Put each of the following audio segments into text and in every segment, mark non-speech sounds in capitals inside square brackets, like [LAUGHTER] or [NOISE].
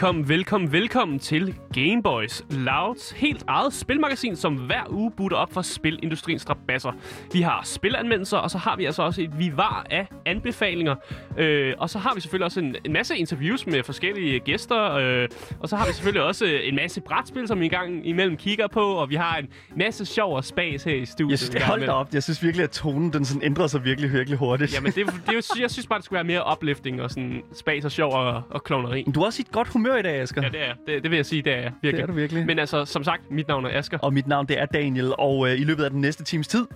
Velkommen, velkommen, velkommen til Gameboys, Louds helt eget spilmagasin, som hver uge butter op for spilindustriens strabasser. Vi har spilanmeldelser, og så har vi altså også et vivar af anbefalinger. Øh, og så har vi selvfølgelig også en, en masse interviews med forskellige gæster. Øh, og så har vi selvfølgelig også en masse brætspil, som vi engang imellem kigger på. Og vi har en masse sjov og spas her i studiet. Jeg synes, hold da op. Jeg synes virkelig, at tonen den sådan ændrer sig virkelig, virkelig hurtigt. Jamen, det, det, er jo- jeg synes bare, det skulle være mere uplifting og sådan spas og sjov og, og klovneri. Du er også i et godt humør i dag, Asger. Ja, det er det, det vil jeg sige, det er jeg virkelig. Det er du virkelig. Men altså, som sagt, mit navn er Asger. Og mit navn, det er Daniel. Og øh, i løbet af den næste times tid,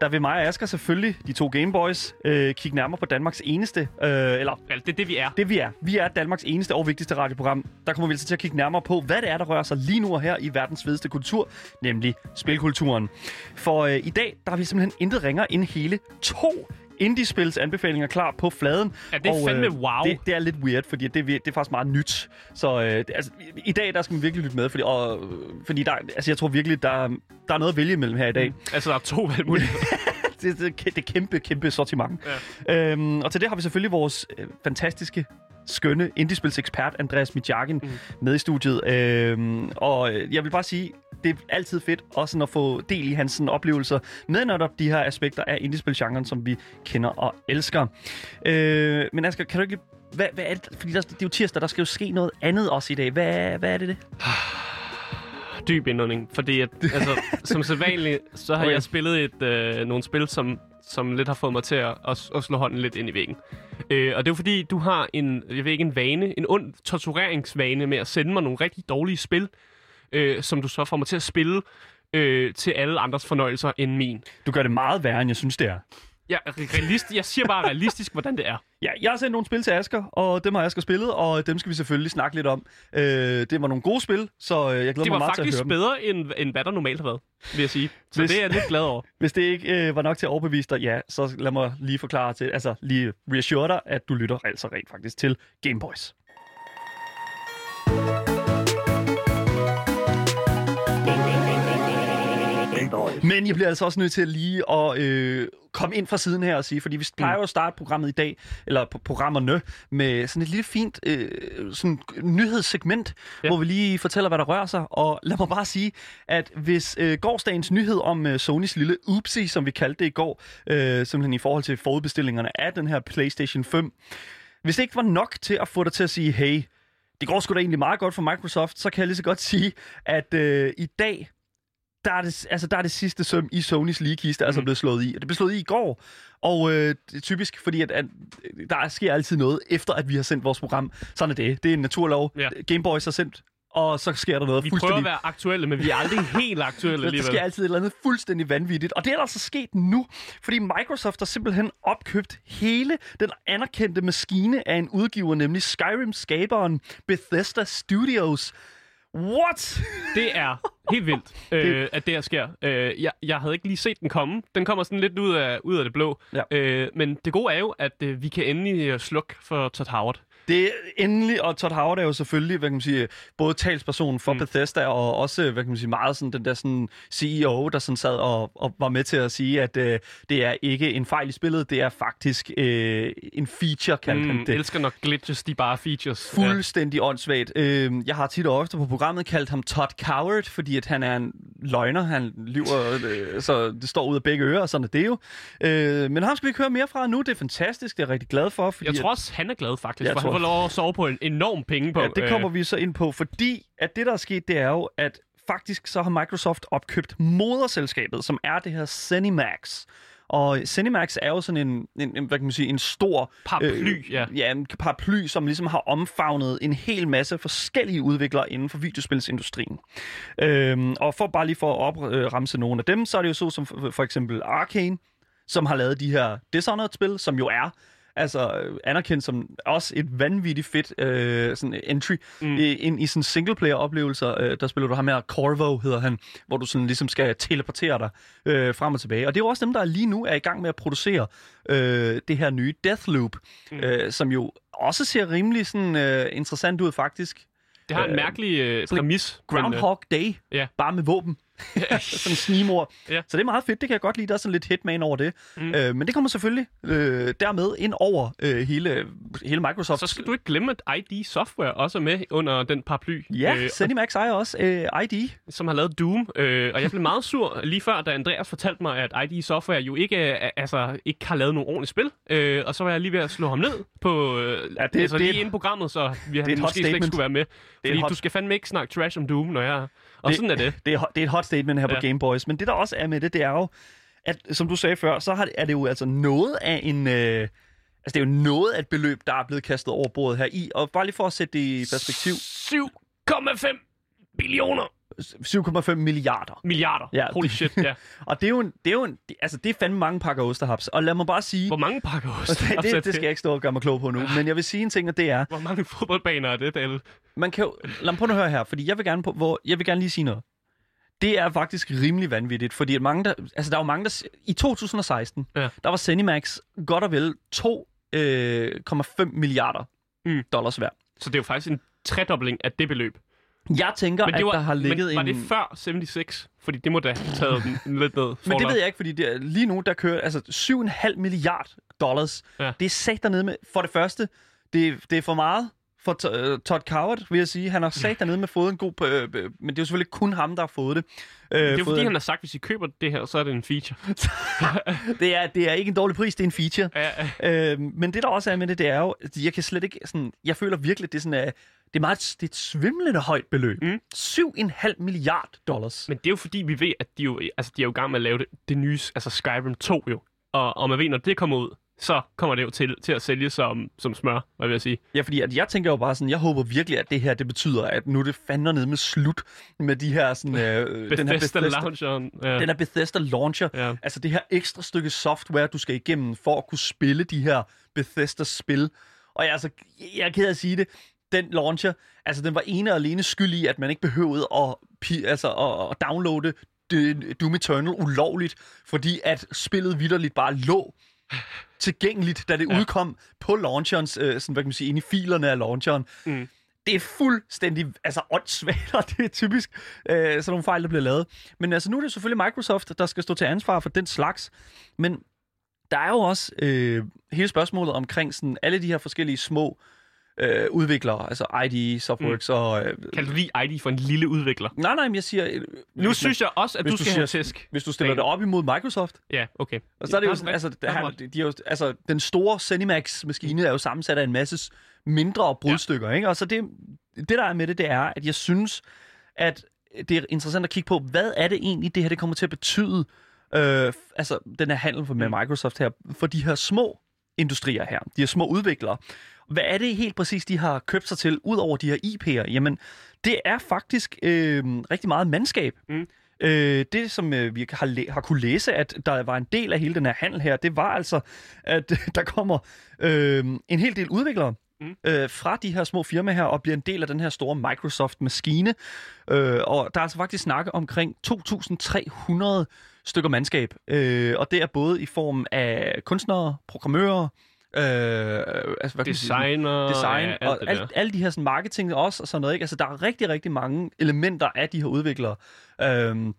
der vil mig og Asger selvfølgelig, de to Gameboys, øh, kigge nærmere på Danmarks eneste, øh, eller Ja, det er det, vi er. det vi er. Vi er Danmarks eneste og vigtigste radioprogram. Der kommer vi altså til at kigge nærmere på, hvad det er, der rører sig lige nu og her i verdens fedeste kultur, nemlig spilkulturen. For øh, i dag, der har vi simpelthen intet ringer end hele to indie-spils anbefalinger klar på fladen. Ja, det er fandme wow. Det, det er lidt weird, fordi det, er det er faktisk meget nyt. Så øh, det, altså, i- dag, der skal man virkelig lytte med, fordi, og, øh, fordi der, altså, jeg tror virkelig, der, der er noget at vælge imellem her i dag. Altså, der er to valgmuligheder. [LAUGHS] det, det, det er kæmpe, kæmpe sortiment. Ja. Øhm, og til det har vi selvfølgelig vores øh, fantastiske skønne indiespilsekspert Andreas Mitjakin mm. med i studiet. Øhm, og øh, jeg vil bare sige, det er altid fedt også at få del i hans sådan, oplevelser med netop de her aspekter af indiespilgenren, som vi kender og elsker. Øh, men Asger, kan du ikke... Hvad, hvad er det? Fordi der, det er jo tirsdag, der skal jo ske noget andet også i dag. Hvad, hvad er det det? [SIGHS] Dyb indånding. Fordi, at, altså, [LAUGHS] som sædvanligt, så har Okay. jeg spillet et, øh, nogle spil, som, som lidt har fået mig til at, at, at slå hånden lidt ind i væggen. Øh, og det er jo fordi, du har en, jeg ved ikke, en vane, en ond tortureringsvane med at sende mig nogle rigtig dårlige spil, øh, som du så får mig til at spille øh, til alle andres fornøjelser end min. Du gør det meget værre, end jeg synes, det er. Ja, realist, jeg siger bare realistisk, hvordan det er. Ja, jeg har sendt nogle spil til Asker, og dem har Asker spillet, og dem skal vi selvfølgelig snakke lidt om. Øh, det var nogle gode spil, så øh, jeg glæder Det mig var meget til at faktisk høre dem. bedre, end, end hvad der normalt har været, vil jeg sige. Så Hvis- det er jeg lidt glad over. [LAUGHS] Hvis det ikke øh, var nok til at overbevise dig, ja, så lad mig lige forklare til, altså lige reassure dig, at du lytter altså rent faktisk til Gameboys. Men jeg bliver altså også nødt til lige at øh, komme ind fra siden her og sige, fordi vi plejer jo at starte programmet i dag, eller programmerne, med sådan et lille fint øh, sådan nyhedssegment, Ja. hvor vi lige fortæller, hvad der rører sig. Og lad mig bare sige, at hvis øh, gårdsdagens nyhed om øh, Sonys lille oopsie, som vi kaldte det i går, øh, simpelthen i forhold til forudbestillingerne af den her PlayStation 5, hvis det ikke var nok til at få dig til at sige, hey, det går sgu da egentlig meget godt for Microsoft, så kan jeg lige så godt sige, at øh, i dag, der er, det, altså, der er det sidste søm i Sonys ligekiste altså Mhm. blevet slået i. Og det blev slået i i går. Og øh, det er typisk, fordi at, at der sker altid noget, efter at vi har sendt vores program. Sådan er det. Det er en naturlov. Ja. Gameboys har sendt, og så sker der noget Vi prøver fuldstændig... at være aktuelle, men vi er aldrig helt aktuelle [LAUGHS] Der alligevel. sker altid et eller andet fuldstændig vanvittigt. Og det er der altså sket nu, fordi Microsoft har simpelthen opkøbt hele den anerkendte maskine af en udgiver, nemlig Skyrim-skaberen Bethesda Studios. What? Det er helt vildt, [LAUGHS] øh, at det her sker. Øh, jeg, jeg havde ikke lige set den komme. Den kommer sådan lidt ud af, ud af det blå. Ja. Øh, men det gode er jo, at øh, vi kan endelig øh, slukke for Todd Howard. Det er endelig, og Todd Howard er jo selvfølgelig, hvad kan man sige, både talsperson for Mm. Bethesda, og også, hvad kan man sige, meget sådan den der sådan CEO, der sådan sad og, og var med til at sige, at øh, det er ikke en fejl i spillet, det er faktisk øh, en feature, kaldte Mm, han det. elsker nok glitches, de er bare features. Fuldstændig åndssvagt. Øh, jeg har tit og ofte på programmet kaldt ham Todd Coward, fordi at han er en løgner. Han lyver, øh, så det står ud af begge ører, og sådan er det jo. Øh, men ham skal vi ikke høre mere fra nu. Det er fantastisk, det er jeg rigtig glad for. Fordi Jeg tror at, også, han er glad faktisk, Jeg for tror- får lov at sove på en enorm penge på. ja, det kommer øh, vi så ind på, fordi at det, der er sket, det er jo, at faktisk så har Microsoft opkøbt moderselskabet, som er det her ZeniMax. Og ZeniMax er jo sådan en, en, en hvad kan man sige, en stor Paraply, ja. ja, en paraply, som ligesom har omfavnet en hel masse forskellige udviklere inden for videospilsindustrien. Øhm, og for bare lige for at opremse nogle af dem, så er det jo så som for, for eksempel Arkane, som har lavet de her Dishonored-spil, som jo er altså øh, anerkendt som også et vanvittigt fedt øh, sådan entry Mm. ind i sådan singleplayer-oplevelser. Øh, der spiller du ham her, Corvo hedder han, hvor du sådan ligesom skal teleportere dig øh, frem og tilbage. Og det er jo også dem, der lige nu er i gang med at producere øh, det her nye Deathloop, Mm. øh, som jo også ser rimelig sådan, øh, interessant ud faktisk. Det har en øh, mærkelig øh, præmis. men, øh, Groundhog Day, ja. bare med våben. [LAUGHS] sådan en snimor. Ja. Så det er meget fedt, det kan jeg godt lide. Der er sådan lidt Hitman over det. Mm. Øh, men det kommer selvfølgelig øh, dermed ind over øh, hele, hele Microsoft. Så skal du ikke glemme, at ID Software også er med under den paraply. Ja, øh, ZeniMax ejer også øh, ID. som har lavet Doom. Øh, og jeg blev meget sur lige før, da Andreas fortalte mig, at ID Software jo ikke, øh, altså, ikke har lavet nogen ordentligt spil. Øh, og så var jeg lige ved at slå ham ned på, øh, Ja, det- det, altså, det er lige et- inde i programmet, så vi et han hot måske slet ikke skulle være med. Fordi du skal fandme ikke snakke trash om Doom, når jeg... Og Det- sådan er det. Det er, det er et hot statement her ja. På Game Boys. Men det, der også er med det, det er jo, at som du sagde før, så har, er det jo altså noget af en... Øh, altså, det er jo noget af et beløb, der er blevet kastet over bordet her i. Og bare lige for at sætte det i perspektiv. 7,5 billioner 7,5 milliarder. milliarder. Ja. Holy shit, ja. [LAUGHS] Og det er jo en, det er jo en, det- altså det er fandme mange pakker ostehaps. Og lad mig bare sige, Hvor mange pakker ost? [LAUGHS] og det, det, det skal jeg ikke stå og gøre mig klog på nu, men jeg vil sige en ting, og det er, Hvor mange fodboldbaner er det, Dalle? man kan jo, lad mig prøve at høre her, fordi jeg vil gerne, på, hvor, jeg vil gerne lige sige noget. Det er faktisk rimelig vanvittigt, fordi at mange der, altså der er jo mange, der, i 2016, Ja. der var ZeniMax godt og vel 2,5 milliarder Mm. dollars værd. Så det er jo faktisk en tredobling af det beløb. Jeg tænker, Men at det var, der har ligget men var en... det før 76? Fordi det må da have taget den [LAUGHS] lidt ned. Men det ved jeg ikke, fordi det, er- lige nu, der kører altså 7,5 milliard dollars. Ja. Det er sat dernede med, for det første, det, det er for meget for øh, Todd Coward, vil jeg sige. Han har sat dernede med fået en god... Øh, øh, men det er jo selvfølgelig kun ham, der har fået det. Øh, Det er jo fordi, han har sagt, at hvis I køber det her, så er det en feature. [LAUGHS] det, er, det er ikke en dårlig pris, det er en feature. Ja, ja. Øh, men det, der også er med det, det er jo, jeg kan slet ikke sådan... Jeg føler virkelig, det er sådan... Uh, det er meget det er et svimlende højt beløb. Mm. 7,5 milliard dollars. Men det er jo fordi, vi ved, at de, jo, altså, de er jo i gang med at lave det, det nye altså Skyrim 2 jo. Og, og man ved, når det kommer ud, så kommer det jo til, til at sælge som, som smør, hvad vil jeg sige. Ja, fordi at jeg tænker jo bare sådan, jeg håber virkelig, at det her, det betyder, at nu er det fandme ned med slut med de her sådan... Øh, Bethesda, den her Bethesda, Launcheren. Ja. den her Bethesda launcher. Ja. Altså det her ekstra stykke software, du skal igennem for at kunne spille de her Bethesda-spil. Og jeg, altså, jeg er ked af at sige det, den launcher, altså den var ene og alene skyld i, at man ikke behøvede at, pi- altså, at, at downloade Doom Eternal ulovligt, fordi at spillet vidderligt bare lå tilgængeligt, da det Ja. udkom på launcherens, øh, sådan, hvad kan man sige, inde i filerne af launcheren. Mm. Det er fuldstændig altså, åndssvagt, og det er typisk øh, sådan nogle fejl, der bliver lavet. Men altså, nu er det selvfølgelig Microsoft, der skal stå til ansvar for den slags. Men der er jo også øh, hele spørgsmålet omkring sådan, alle de her forskellige små øh, udviklere, altså ID, Softworks mm. og... Øh, Kan du lige ID for en lille udvikler? nej, nej, men jeg siger... Øh, Nu hvis synes jeg også, at du du skal have siger- tæsk. Hvis du stiller det op imod Microsoft, Ja, okay. og så er det jo sådan, altså, er han, ret. de er jo, altså, den store ZeniMax-maskine er jo sammensat af en masse mindre brudstykker, ikke? Og så det, det, der er med det, det er, at jeg synes, at det er interessant at kigge på, hvad er det egentlig, det her det kommer til at betyde, øh, altså den her handel med Mm. Microsoft her, for de her små industrier her, de her små udviklere. Hvad er det helt præcis, de har købt sig til, ud over de her IP'er? Jamen, det er faktisk øh, rigtig meget mandskab. Mm. Øh, det, som øh, vi har, læ- har kunne læse, at der var en del af hele den her handel her, det var altså, at [LAUGHS] der kommer øh, en hel del udviklere Mm. øh, fra de her små firmaer her, og bliver en del af den her store Microsoft-maskine. Øh, og der er altså faktisk snakke omkring 2.300 stykker mandskab. Øh, og det er både i form af kunstnere, programmører, øh, altså, hvad Designer, design ja, og alt det alt, alle de her sådan, marketing også og sådan noget. Ikke? Altså, der er rigtig, rigtig mange elementer af de her udviklere. Øhm,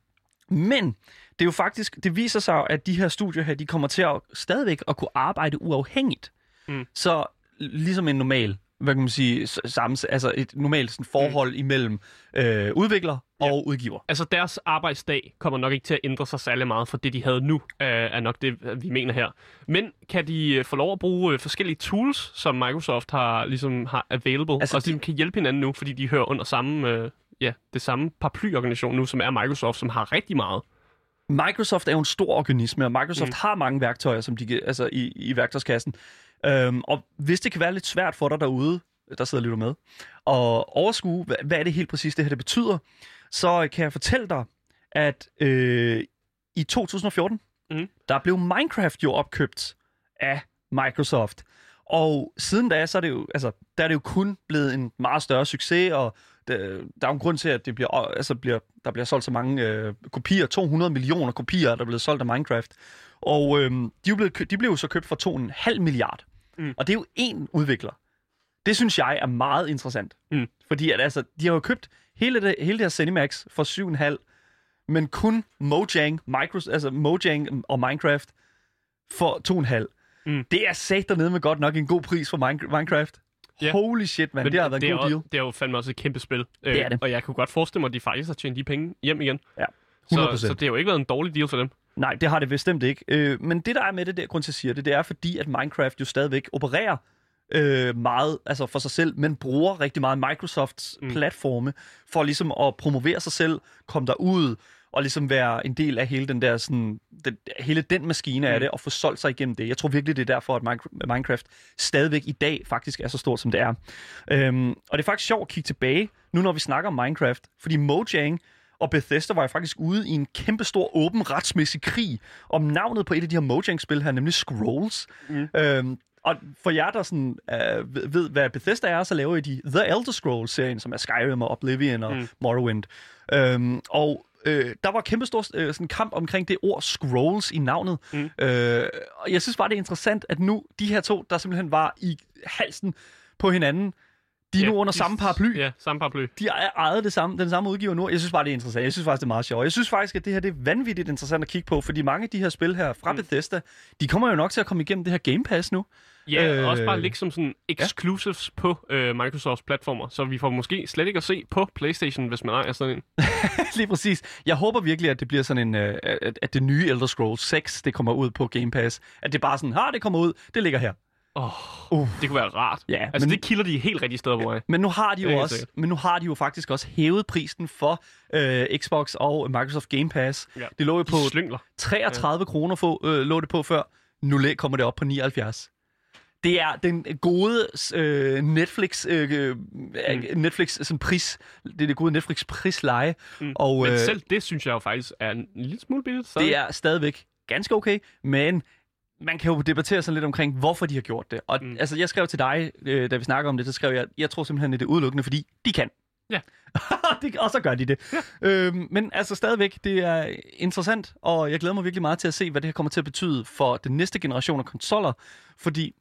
men det er jo faktisk, det viser sig at de her studier her, de kommer til at stadigvæk at kunne arbejde uafhængigt. Mm. Så ligesom en normal, hvad kan man sige, samme, altså et normalt sådan, forhold mm. imellem øh, udvikler Ja. og udgiver. Altså, deres arbejdsdag kommer nok ikke til at ændre sig særlig meget fra det, de havde nu, øh, er nok det, øh, vi mener her. Men kan de øh, få lov at bruge øh, forskellige tools, som Microsoft har, ligesom, har available, Altså, og de, de- kan hjælpe hinanden nu, fordi de hører under samme, øh, ja, det samme paraplyorganisation nu, som er Microsoft, som har rigtig meget. Microsoft er jo en stor organisme, og Microsoft Mm. har mange værktøjer som de, altså i, i værktøjskassen. Øhm, og hvis det kan være lidt svært for dig derude, der sidder og lytter med, og overskue, hvad, hvad er det helt præcis, det her det betyder, så kan jeg fortælle dig, at øh, i 2014, Mm. der blev Minecraft jo opkøbt af Microsoft. Og siden da, så er det jo, altså, der er det jo kun blevet en meget større succes, og der, der er jo en grund til, at det bliver, altså bliver, der bliver solgt så mange øh, kopier. 200 millioner kopier er der blevet solgt af Minecraft. Og øh, de, er kø- de blev jo så købt for 2,5 milliard. Mm. Og det er jo én udvikler. Det synes jeg er meget interessant. Mm. Fordi at, altså, de har jo købt hele det, hele det her Cinemax for 7,5 men kun Mojang, Micros, altså Mojang og Minecraft for 2,5. Mm. Det er sat dernede med godt nok en god pris for Mine- Minecraft. Ja. Holy shit, man. Det har været det en er god jo, deal. Det er jo fandme også et kæmpe spil. Øh, Det er det. Og jeg kunne godt forestille mig, at de faktisk har tjent de penge hjem igen. Ja, Så, 100%. så det har jo ikke været en dårlig deal for dem. Nej, det har det bestemt ikke. Øh, men det, der er med det, der grund til, at siger det, det er fordi, at Minecraft jo stadigvæk opererer øh, meget altså for sig selv, men bruger rigtig meget Microsofts mm. platforme for ligesom at promovere sig selv, komme derud og ligesom være en del af hele den der sådan, den, hele den maskine af Mm. det, og få solgt sig igennem det. Jeg tror virkelig, det er derfor, at Minecraft- Minecraft stadigvæk i dag faktisk er så stort, som det er. Øhm, og det er faktisk sjovt at kigge tilbage, nu når vi snakker om Minecraft, fordi Mojang og Bethesda var jo faktisk ude i en kæmpe stor åben retsmæssig krig om navnet på et af de her Mojang-spil her, nemlig Scrolls. Mm. Øhm, og for jer, der sådan, øh, ved- hvad Bethesda er, så laver I de The Elder Scrolls-serien, som er Skyrim og Oblivion og mm. Morrowind. Øhm, og øh, der var kæmpe stor øh, sådan kamp omkring det ord Scrolls i navnet. Mm. Øh, og jeg synes bare, det er interessant, at nu de her to, der simpelthen var i halsen på hinanden, de er nu under de- samme paraply. Ja, samme paraply. De er ejet det samme, den samme udgiver nu. Jeg synes bare, det er interessant. Jeg synes faktisk, det er meget sjovt. Jeg synes faktisk, at det her det er vanvittigt interessant at kigge på, fordi mange af de her spil her fra mm. Bethesda, de kommer jo nok til at komme igennem det her Game Pass nu. Ja, øh, Øh, også bare ligge som sådan exclusives ja. på øh, Microsofts platformer, så vi får måske slet ikke at se på PlayStation, hvis man ejer sådan en. [LAUGHS] Lige præcis. Jeg håber virkelig, at det bliver sådan en, øh, at, at det nye Elder Scrolls 6, det kommer ud på Game Pass. At det bare sådan, har det kommer ud, det ligger her. Oh, Uh. Det kunne være rart. Ja, altså, men- det kilder de helt rigtige steder på mig. Men nu har de jo også, sikkert. men nu har de jo faktisk også hævet prisen for øh, Xbox og Microsoft Game Pass. Ja. Det lå jo på De slyngler. 33 kroner få, øh, lå det på før. Nu kommer det op på 79. Det er den gode øh, Netflix øh, øh, Netflix sådan pris. Det er det gode Netflix prisleje. Mm. Og Men øh, selv det synes jeg jo faktisk er en lille smule billigt. Så. det er stadigvæk ganske okay, men man kan jo debattere sig lidt omkring, hvorfor de har gjort det. Og Mm. mm. altså, jeg skrev til dig, øh, da vi snakker om det, så skrev jeg, jeg tror simpelthen, at det er udelukkende, fordi de kan. Ja. [LAUGHS] det, og så gør de det. Ja. Øhm, men altså stadigvæk, det er interessant, og jeg glæder mig virkelig meget til at se, hvad det her kommer til at betyde for den næste generation af konsoller, fordi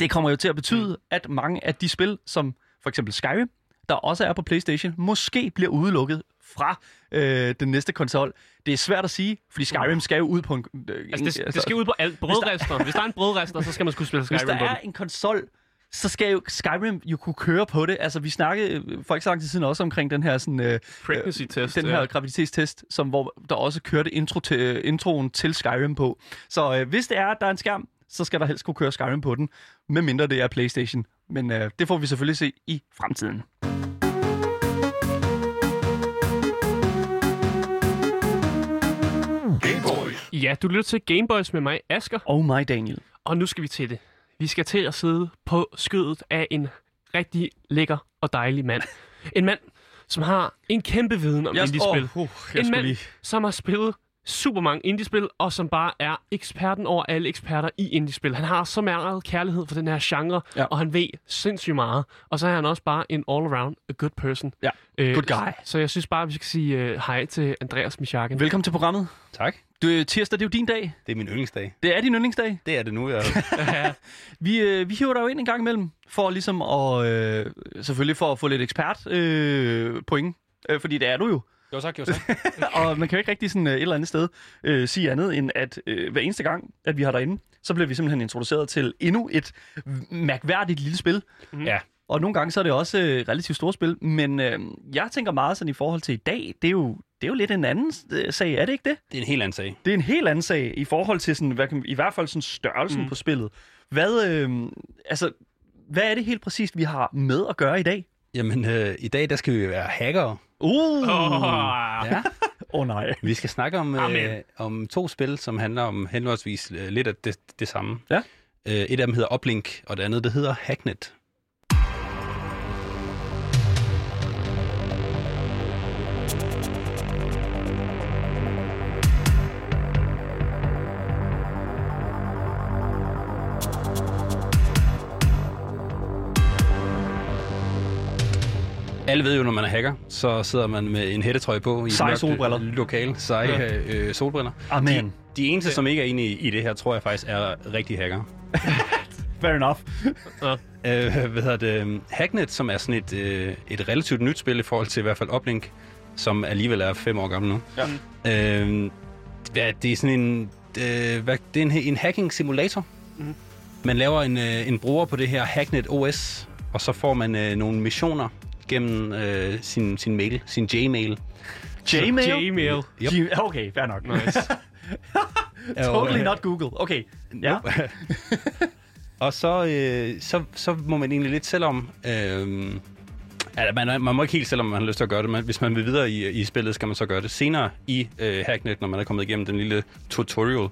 det kommer jo til at betyde, mm. at mange af de spil, som for eksempel Skyrim, der også er på PlayStation, måske bliver udelukket fra øh, den næste konsol. Det er svært at sige, fordi Skyrim skal jo ud på en... Øh, Altså, det, det skal ud på alt. Brødrester. Hvis der er en brødrester, så skal man skulle spille hvis Skyrim der på er en konsol, så skal jo Skyrim jo kunne køre på det. Altså, vi snakkede øh, for ikke så lang tid siden også omkring den her sådan... Øh, Pregnancy test. den her ja. graviditetstest, som, hvor der også kørte intro til, introen til Skyrim på. Så øh, hvis det er, at der er en skærm, så skal der helst kunne køre Skyrim på den, medmindre det er PlayStation. Men øh, det får vi selvfølgelig se i fremtiden. Ja, du lytter til Gameboys med mig, Asker. Oh my Daniel. Og nu skal vi til det. Vi skal til at sidde på skødet af en rigtig lækker og dejlig mand. [LAUGHS] En mand, som har en kæmpe viden om indie-spil. Oh, uh, jeg en mand, lige... som har spillet super mange indie-spil, og som bare er eksperten over alle eksperter i indie-spil. Han har så meget kærlighed for den her genre, Ja. og han ved sindssygt meget. Og så er han også bare en all-around a good person. Ja, Øh, good guy. Så jeg synes bare, at vi skal sige uh, hej til Andreas Michaken. Velkommen til programmet. Tak. Du, tirsdag, det er jo din dag. Det er min yndlingsdag. Det er din yndlingsdag. Det er det nu, [LAUGHS] jeg... Vi, øh, vi hiver dig jo ind en gang imellem, for ligesom at, øh, selvfølgelig for at få lidt ekspert øh, point, øh, fordi det er du jo. Jo tak, jo tak. [LAUGHS] og man kan jo ikke rigtig sådan øh, et eller andet sted øh, sige andet, end at øh, hver eneste gang, at vi har derinde, så bliver vi simpelthen introduceret til endnu et mærkværdigt lille spil. ja, Og nogle gange så er det også øh, relativt store spil, men øh, jeg tænker meget sådan i forhold til i dag, det er jo, det er jo lidt en anden øh, sag, er det ikke det? det er en helt anden sag. Det er en helt anden sag i forhold til sådan, hvad kan, i hvert fald sådan størrelsen mm. på spillet. Hvad, øh, altså, hvad er det helt præcist, vi har med at gøre i dag? Jamen, øh, i dag der skal vi være hackere. Uh! Oh, Ja. [LAUGHS] oh, nej. Vi skal snakke om, øh, om to spil, som handler om henholdsvis øh, lidt af det, det samme. Ja. Øh, et af dem hedder Uplink, og det andet det hedder Hacknet. Alle ved jo, når man er hacker, så sidder man med en hættetrøje på i Seje mørkt, solbriller. øh, lokale. Seje øh, solbriller. Amen. De eneste, som ikke er inde i, i det her, tror jeg faktisk er rigtige hacker. [LAUGHS] Fair enough. Øh, hvad hedder det? Hacknet, som er sådan et, øh, et relativt nyt spil i forhold til i hvert fald Uplink, som alligevel er fem år gammel nu. Ja. Øh, ja, det er sådan en, øh, hvad, det er en, en hacking simulator. Mhm. Man laver en, øh, en bruger på det her Hacknet OS, og så får man øh, nogle missioner gennem øh, sin, sin mail, sin Gmail. Gmail? Gmail. Yep. G- okay, fair nok. Nice. [LAUGHS] Totally not Google. Okay. Ja. [LAUGHS] Og så, øh, så, så må man egentlig lidt selv om... Øh, altså, man, man må ikke helt selv om man har lyst til at gøre det, men hvis man vil videre i, i spillet, skal man så gøre det. Senere i øh, Hacknet, når man er kommet igennem den lille tutorial,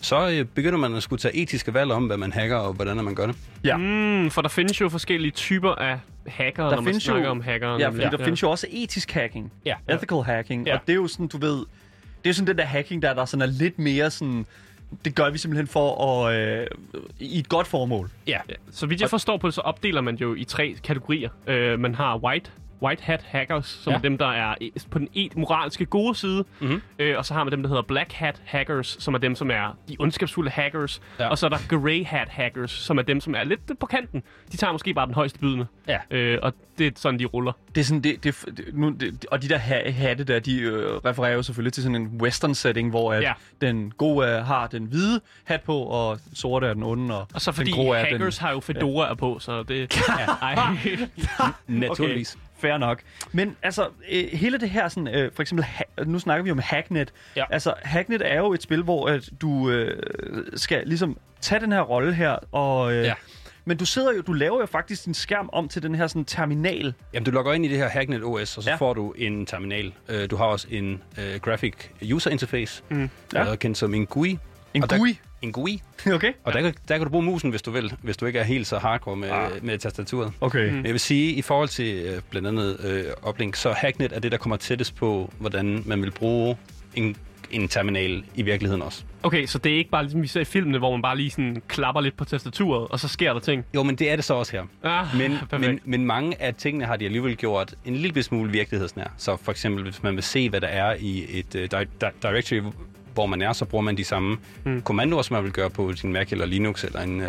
så øh, begynder man at skulle tage etiske valg om, hvad man hacker og hvordan man gør det. Ja. Mm, for der findes jo forskellige typer af hacker, Der når man snakker jo- om hacker. Ja, fordi der findes jo også etisk hacking. Ja. Ethical hacking. Ja. Og det er jo sådan, du ved... Det er jo sådan den der hacking, der, der sådan er lidt mere sådan... Det gør vi simpelthen for at... Øh, I et godt formål. Ja. Ja, så vidt jeg forstår på det, så opdeler man jo i tre kategorier. Uh, man har white, white hat hackers, som Ja. er dem, der er på den et moralske gode side. Mhm. Uh, og så har man dem, der hedder black hat hackers, som er dem, som er de ondskabsfulde hackers. Ja. Og så er der grey hat hackers, som er dem, som er lidt på kanten. De tager måske bare den højeste bydende. Ja. Uh, og det er sådan, de ruller. Det er sådan, det, det, nu, det, og de der ha- hatte der, de øh, refererer jo selvfølgelig til sådan en western setting, hvor at Ja. den gode er, har den hvide hat på, og sorte er den onde, og, Og så fordi den grå er hackers den... har jo fedoraer på, så det... [LAUGHS] Ja. Ej. [LAUGHS] Naturligvis. Fair nok. Men altså, øh, hele det her sådan, øh, for eksempel, ha- nu snakker vi om Hacknet. Ja. Altså, Hacknet er jo et spil, hvor at du øh, skal ligesom tage den her rolle her, og... Øh, Ja. Men du sidder jo, du laver jo faktisk din skærm om til den her sådan terminal. Jamen, du logger ind i det her Hacknet OS, og så Ja. får du en terminal. Øh, Du har også en uh, graphic user interface, mm. Ja. ja. kendt som en GUI. En Og GUI. En GUI. okay. Og der, kan- der kan du bruge musen, hvis du vil, hvis du ikke er helt så hardcore med, Ah. med tastaturet. Okay. Men Jeg vil sige, i forhold til øh, blandt andet øh, Uplink, så Hacknet er det, der kommer tættest på, hvordan man vil bruge en, en terminal i virkeligheden også. Okay, så det er ikke bare ligesom vi ser i filmene, hvor man bare lige sådan klapper lidt på tastaturet, og så sker der ting. Jo, men det er det så også her. Ah, Men, [LAUGHS] perfekt. men, men mange af tingene har de alligevel gjort en lille smule virkelighedsnær. Så for eksempel, hvis man vil se, hvad der er i et uh, di- di- directory, hvor man er, så bruger man de samme mm. kommandoer, som man vil gøre på sin Mac eller Linux eller en, uh,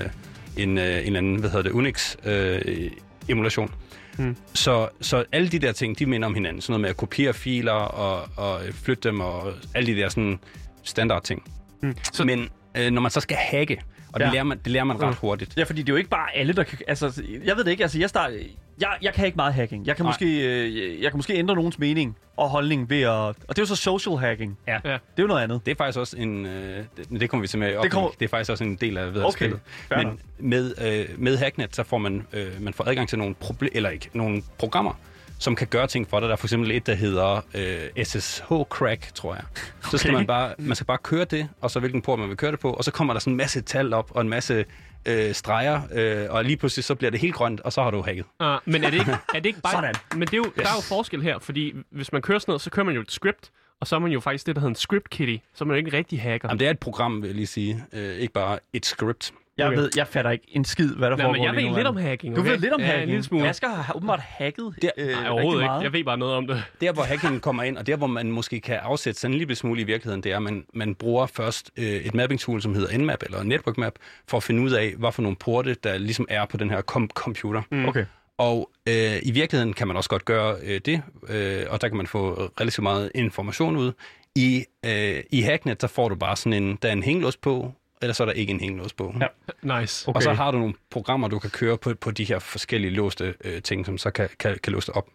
en, uh, en eller anden, hvad hedder det, Unix-emulation. Mm. Så, så alle de der ting, de minder om hinanden. Sådan noget med at kopiere filer og, og øh, flytte dem og alle de der sådan standard ting. Mm. Så, men øh, når man så skal hacke, og det, Ja. lærer man, det lærer man ret Mm. hurtigt. Ja, fordi det er jo ikke bare alle, der kan... Altså, jeg ved det ikke. Altså, jeg, start, jeg, jeg kan ikke meget hacking. Jeg kan, Nej. måske, øh, jeg kan måske ændre nogens mening og holdning ved at... Og det er jo så social hacking. Ja. ja. Det er jo noget andet. Det er faktisk også en... Øh, det, det kommer vi til med det, kommer... det er faktisk også en del af ved Okay, Men nok. med, øh, med Hacknet, så får man, øh, man får adgang til nogle, proble- eller ikke, nogle programmer, som kan gøre ting for dig. Der er for eksempel et, der hedder øh, SSH-crack, tror jeg. Så skal Okay. man bare, man skal bare køre det, og så hvilken port man vil køre det på, og så kommer der sådan en masse tal op, og en masse øh, streger, øh, og lige pludselig så bliver det helt grønt, og så har du hacket. Uh, men er det ikke, er det ikke bare... [LAUGHS] Sådan. Men det er jo, der er jo forskel her, fordi hvis man kører sådan noget, så kører man jo et script, og så er man jo faktisk det, der hedder en script kitty, så er man jo ikke en rigtig hacker. Jamen, det er et program, vil jeg lige sige. Øh, ikke bare et script. Jeg Okay. ved, jeg fatter ikke en skid, hvad der Nej, foregår men jeg ved nu, lidt om hacking. Du okay? ved lidt om ja, hacking. en lille smule. Asger har åbenbart hacket Det- øh, Nej, rigtig overhovedet meget. ikke. Jeg ved bare noget om det. Der, hvor hackingen kommer ind, og der, hvor man måske kan afsætte sådan en lille smule i virkeligheden, det er, at man, man bruger først øh, et mapping-tool, som hedder Nmap eller Network Map, for at finde ud af, hvad for nogle porte, der ligesom er på den her kom- computer. Mm. Okay. Og øh, i virkeligheden kan man også godt gøre øh, det, øh, og der kan man få relativt meget information ud. I, øh, i Hacknet, der får du bare sådan en, der er en hængelås på, eller så er der ikke en hængelås på. Ja. Nice. Okay. Og så har du nogle programmer, du kan køre på, på de her forskellige låste øh, ting, som så kan, kan, kan låse op.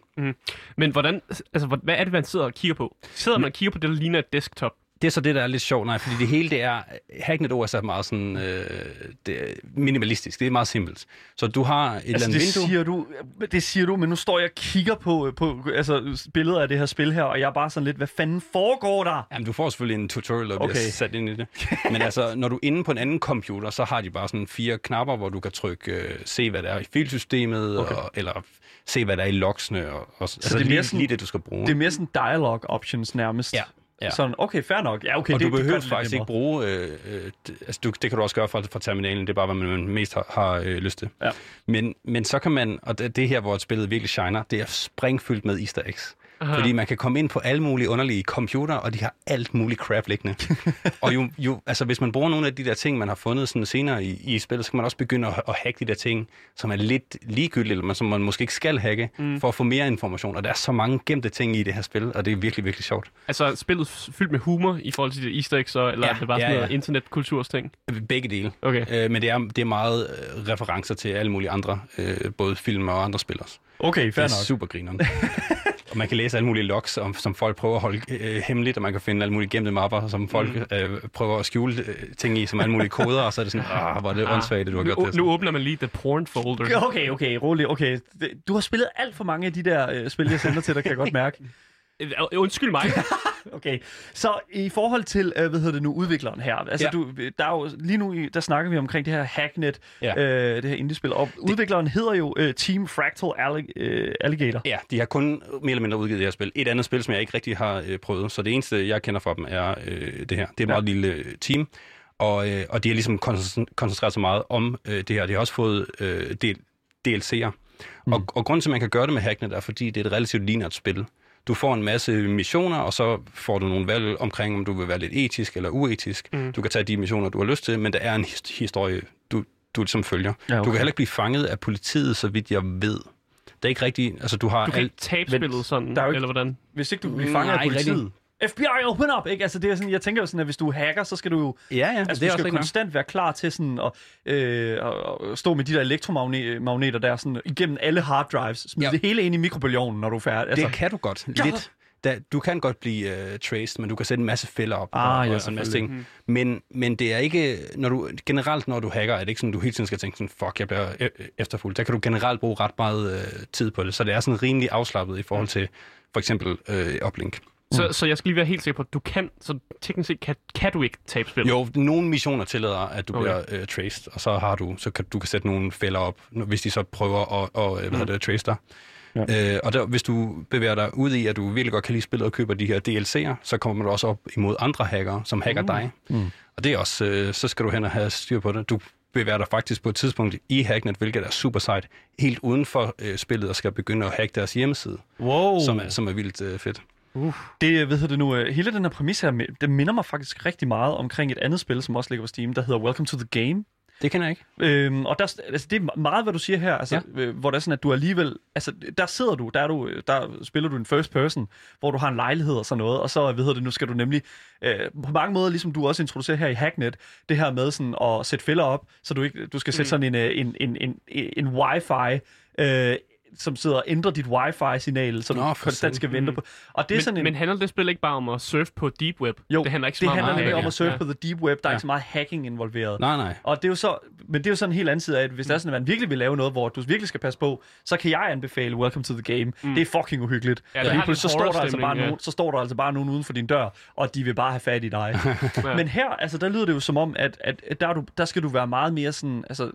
Men hvordan, altså, hvad er det, man sidder og kigger på? Sidder man og kigger på det, der ligner et desktop? Det er så det, der er lidt sjovt, nej, fordi det hele, det er, Hacknet OS er meget sådan, øh, det er minimalistisk, det er meget simpelt. Så du har et Altså, eller det andet vindue. siger, du, det siger du, men nu står jeg og kigger på, på altså, billeder af det her spil her, og jeg er bare sådan lidt, hvad fanden foregår der? Jamen, du får selvfølgelig en tutorial, bliver Okay. sat ind i det. [LAUGHS] Men altså, når du er inde på en anden computer, så har de bare sådan fire knapper, hvor du kan trykke, øh, se hvad der er i filsystemet, Okay. og, eller så der er i logsene, og, og så altså, det er lige, mere sådan- lige det, du skal bruge. Det er mere sådan dialog options nærmest. Ja, ja. Sådan, okay, fair nok. Ja, okay, og det, du behøver det faktisk ikke bruge... Øh, øh, det, altså, du, det kan du også gøre fra, fra terminalen. Det er bare, hvad man mest har, har øh, lyst til. Ja. Men, men så kan man... Og det, det er her, hvor spillet virkelig shiner. Det er springfyldt med easter eggs. Fordi man kan komme ind på alle mulige underlige computer, og de har alt muligt crap liggende. [LAUGHS] og jo, jo, altså, hvis man bruger nogle af de der ting, man har fundet sådan senere i, i spillet, så kan man også begynde at, at hacke de der ting, som er lidt ligegyldige, eller som man måske ikke skal hacke, mm. for at få mere information. Og der er så mange gemte ting i det her spil, og det er virkelig, virkelig sjovt. Altså er spillet fyldt med humor i forhold til de easter eggs, så, eller Ja, er det bare ja, sådan ja. noget internetkultursting? Begge dele. Okay. Øh, men det er, det er meget øh, referencer til alle mulige andre, øh, både film og andre spil også. Okay, Det fair er nok. super grineren. [LAUGHS] og man kan læse alle mulige logs, om, som folk prøver at holde øh, hemmeligt, og man kan finde alle mulige gemte mapper, som folk Mm. øh, prøver at skjule øh, ting i, som alle mulige koder, og så er det sådan, [LAUGHS] ah, hvor er det åndssvagt, det du har gjort nu, det. nu åbner man lige the porn folder. [LAUGHS] Okay, okay, rolig. Okay. Du har spillet alt for mange af de der øh, spil, jeg sender til dig, kan jeg godt mærke. [LAUGHS] Øh, Undskyld mig. Okay, så i forhold til, øh, hvad hedder det nu, udvikleren her, altså Ja. du, der er jo, lige nu, der snakker vi omkring det her Hacknet, Ja. øh, det her indie-spil, og udvikleren hedder jo øh, Team Fractal Allig- øh, Alligator. Ja, de har kun mere eller mindre udgivet det her spil. Et andet spil, som jeg ikke rigtig har øh, prøvet, så det eneste, jeg kender fra dem, er øh, det her. Det er et Ja. meget lille øh, team, og, øh, og de har ligesom koncentr- koncentreret sig meget om øh, det her. De har også fået øh, del, DLC'er. Mm. Og, og grunden til, at man kan gøre det med Hacknet, er, fordi det er et relativt lineært spil. Du får en masse missioner, og så får du nogle valg omkring, om du vil være lidt etisk eller uetisk. Mm. Du kan tage de missioner, du har lyst til, men der er en his- historie, du, du ligesom følger. Ja, Du okay. kan heller ikke blive fanget af politiet, så vidt jeg ved. Det er ikke rigtigt... Altså, du har Du kan alt... ikke tabe spillet sådan, der er jo ikke- eller hvordan? Hvis ikke du bliver fanget Nej, af politiet. FBI, open up! Ikke? Altså, det er sådan, jeg tænker jo sådan, at hvis du er hacker, så skal du jo Ja, ja, altså, det du er skal også ikke konstant være klar til sådan at, øh, at, stå med de der elektromagneter der sådan, igennem alle hard drives. Smid Ja. det hele ind i mikrobølgeovnen, når du er færdig. Altså, Det kan du godt. Ja. Lidt. Da, du kan godt blive uh, traced, men du kan sætte en masse fælder op Ah, og, ja, og sådan en masse ting. Men, men det er ikke, når du, generelt når du hacker, er det ikke sådan, du hele tiden skal tænke sådan, fuck, jeg bliver e- efterfulgt. Der kan du generelt bruge ret meget uh, tid på det, så det er sådan rimelig afslappet i forhold til for eksempel uh, uplink. Så, så jeg skal lige være helt sikker på, at du kan, så teknisk set kan, kan du ikke tabe spillet. Jo, nogle missioner tillader, at du Okay. bliver uh, traced, og så har du, så kan du kan sætte nogle fælder op, hvis de så prøver at, og, hvad hedder det, trace dig. Ja. Øh, og der, hvis du bevæger dig ud i, at du virkelig godt kan lide spillet og køber de her DLC'er, så kommer du også op imod andre hackere, som hacker mm. dig. Mm. Og det er også, øh, så skal du hen og have styr på det. Du bevæger dig faktisk på et tidspunkt i Hacknet, hvilket er super sejt, helt uden for øh, spillet og skal begynde at hacke deres hjemmeside, wow. som, er, som er vildt øh, fedt. Det, hvad hedder det nu, øh, hele den her præmis her, det minder mig faktisk rigtig meget omkring et andet spil, som også ligger på Steam, der hedder Welcome to the Game. Det kender jeg ikke. Øhm, og der, altså, det er meget, hvad du siger her, altså, ja. øh, hvor det er sådan, at du alligevel, altså, der sidder du, der, er du, der spiller du en first person, hvor du har en lejlighed og sådan noget, og så, hedder det, nu skal du nemlig, øh, på mange måder, ligesom du også introducerer her i Hacknet, det her med sådan at sætte fælder op, så du ikke, du skal sætte sådan en, øh, en, en, en, en, en wifi, øh, som sidder og ændrer dit wifi-signal, så du Nå, konstant skal vente på. Og det er Men, sådan en, men handler det spil ikke bare om at surfe på deep web? jo, det handler ikke så det meget handler om nemlig hacking. om at surfe Ja. på the deep web, der er Ja. ikke så meget hacking involveret. Nej, nej. Og det er jo så, men det er jo sådan en helt anden side af, at hvis det er sådan, at man virkelig vil lave noget, hvor du virkelig skal passe på, så kan jeg anbefale Welcome to the Game. Mm. Det er fucking uhyggeligt. Ja, Ja, det lige pludselig så står der altså bare ja. nogen, så står der altså bare nogen uden for din dør, og de vil bare have fat i dig. [LAUGHS] Ja. Men her, altså der lyder det jo som om, at, at, at der, er du, der skal du være meget mere sådan, altså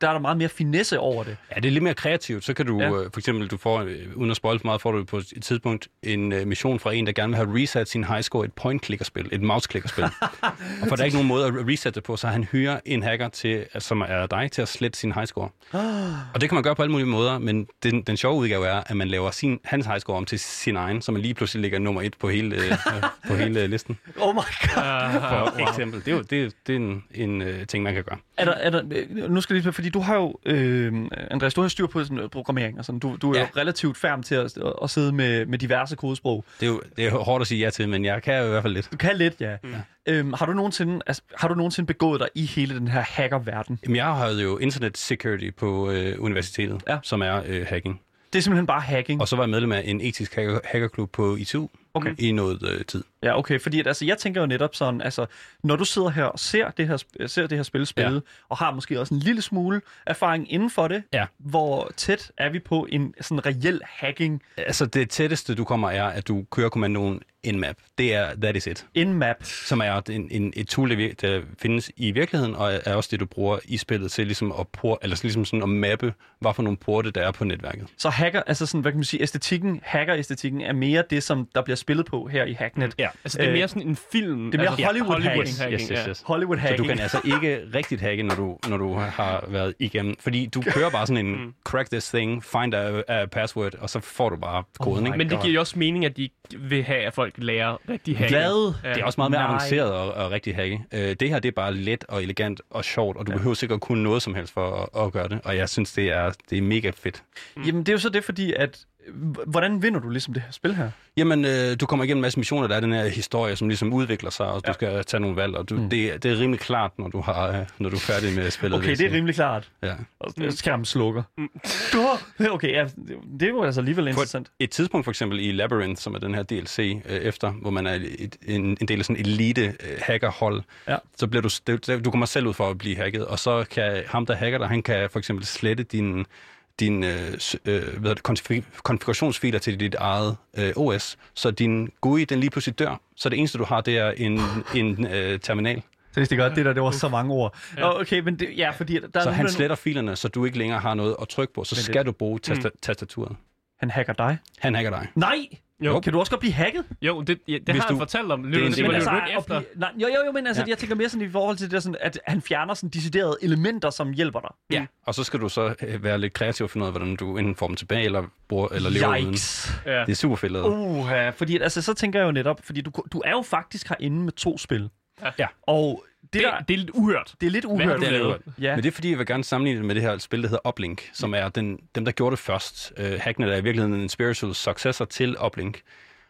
der er der meget mere finesse over det. Ja, det er lidt mere kreativt. Så kan du, Ja. Øh, for eksempel, du får, øh, uden at spoil for meget, får du på et tidspunkt en øh, mission fra en, der gerne vil have reset sin high score i et point-klikkerspil, et mouse-klikkerspil. [LAUGHS] og for der er ikke nogen måde at resette det på, så han hyrer en hacker, til, altså, som er dig, til at slette sin high score. [GASPS] og det kan man gøre på alle mulige måder, men den, den sjove udgave er, at man laver sin, hans high score om til sin egen, så man lige pludselig ligger nummer et på hele, øh, øh, [LAUGHS] på hele listen. Oh my god. [LAUGHS] For wow. eksempel. Det er jo det, det er en, en øh, ting, man kan gøre. Er der, er der, øh, nu skal jeg lige, fordi du har jo, øh, Andreas, du har styr på sådan, øh, programmering og sådan. Du, du er ja. Jo relativt færm til at, at sidde med, med diverse kodesprog. Det er jo det er hårdt at sige ja til, men jeg kan jo i hvert fald lidt. Du kan lidt, ja. Mm. Øhm, har, du nogensinde, altså, har du nogensinde begået dig i hele den her hackerverden? Jamen, jeg havde jo Internet Security på øh, universitetet, ja. som er øh, hacking. Det er simpelthen bare hacking. Og så var jeg medlem af en etisk hacker, hackerklub på ITU Okay. i noget øh, tid. Ja, okay, fordi at, altså, jeg tænker jo netop sådan, altså, når du sidder her og ser det her, ser det her spil spille, ja. og har måske også en lille smule erfaring inden for det, Ja. hvor tæt er vi på en sådan reel hacking? Altså, det tætteste, du kommer, er, at du kører kommandoen Nmap. Det er That Is It, In-map. som er en, en, et tool, der, vir- der findes i virkeligheden, og er også det, du bruger i spillet til ligesom at, por, eller ligesom sådan at mappe, hvad for nogle porte, der er på netværket. Så hacker, altså sådan, hvad kan man sige, æstetikken, hacker-æstetikken er mere det, som der bliver spillet på her i Hacknet. Ja. Altså, det er Øh, mere sådan en film. det er mere altså, Hollywood hacking. Yes, hacking, yes, yes, ja. Hollywood Så hacking. du kan altså ikke rigtigt hacke, når du, når du har været igennem. Fordi du [LAUGHS] kører bare sådan Mm. en crack this thing, find a, a password, og så får du bare koden. my ikke? Men det giver jo også mening, at de vil have, at folk lærer rigtig hacking. Glad. Ja. Det er også meget mere Nej. avanceret og, og rigtig hacke. Øh, det her, det er bare let og elegant og sjovt, og du ja. behøver sikkert kunne noget som helst for at, at gøre det. Og jeg synes, det er, det er mega fedt. Jamen, det er jo så det, fordi at... Hvordan vinder du ligesom det her spil her? Jamen, øh, du kommer igennem en masse missioner, der er den her historie, som ligesom udvikler sig, og du skal tage nogle valg, og du, mm. det, det er rimelig klart, når du, har, øh, når du er færdig med spillet. Okay, det er rimelig klart. Ja. Og skærmen slukker. Mm. Okay, ja, det- er jo altså alligevel På interessant. et, et tidspunkt for eksempel i Labyrinth, som er den her DLC øh, efter, hvor man er et, en, en del af sådan en elite øh, hackerhold, Ja. så bliver du, det, du kommer selv ud for at blive hacket, og så kan ham, der hacker dig, han kan for eksempel slette din, din øh, øh, det, konfigurationsfiler til dit eget øh, OS, så din GUI, den lige pludselig dør. Så det eneste, du har, det er en, [LAUGHS] en øh, terminal. Så det er godt, det der, det var så mange ord. Ja. Okay, men det, ja, fordi der Så er han sletter filerne, så du ikke længere har noget at trykke på, så Men det- skal du bruge tasta- tastaturet. han hacker dig. Han hacker dig. Nej! Jo. Kan du også godt blive hacket? Jo, det, ja, det Hvis har han du- fortalt om. er en det, det, det, at efter. blive, nej, jo, jo, jo, men altså, Ja. jeg tænker mere sådan i forhold til det sådan, at han fjerner sådan deciderede elementer, som hjælper dig. Ja. Og så skal du så øh, være lidt kreativ og finde ud af, hvordan du enten får dem tilbage, eller, bruger, eller lever uden. Yikes. Ja. Det er super fedt lavet. Uh, fordi altså, så tænker jeg jo netop, fordi du, du er jo faktisk herinde med to spil. Ja. Og det, Det, der, det er lidt uhørt. det er lidt Hvad har uhørt. du Det er lavet? lidt Ja. Men det er fordi, jeg vil gerne sammenligne det med det her spil, der hedder Uplink, som er den, dem, der gjorde det først. Uh, Hacknet er i virkeligheden en spiritual successor til Uplink.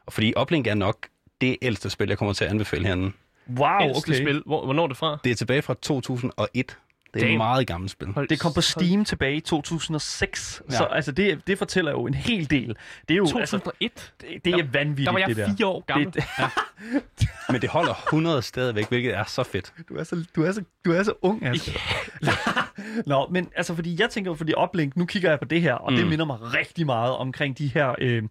Og fordi Uplink er nok det ældste spil, jeg kommer til at anbefale herinde. Wow, okay. spil. Hvor, hvornår er det fra? Det er tilbage fra 2001. Det er Damn. et meget gammelt spil. Hold- Det kom på Steam tilbage i 2006, ja. Ja. så altså, det, det fortæller jo en hel del. Det er jo, altså, 2001? det, det er vanvittigt, Der var jeg det der. fire år gammel. [LAUGHS] Det, Men det holder 100 stadigvæk, hvilket er så fedt. du, er så, du, er så, du er så ung, altså. [LAUGHS] Nå, men altså, fordi jeg tænker jo, fordi Uplink, nu kigger jeg på det her, og mm. det minder mig rigtig meget omkring de her øh,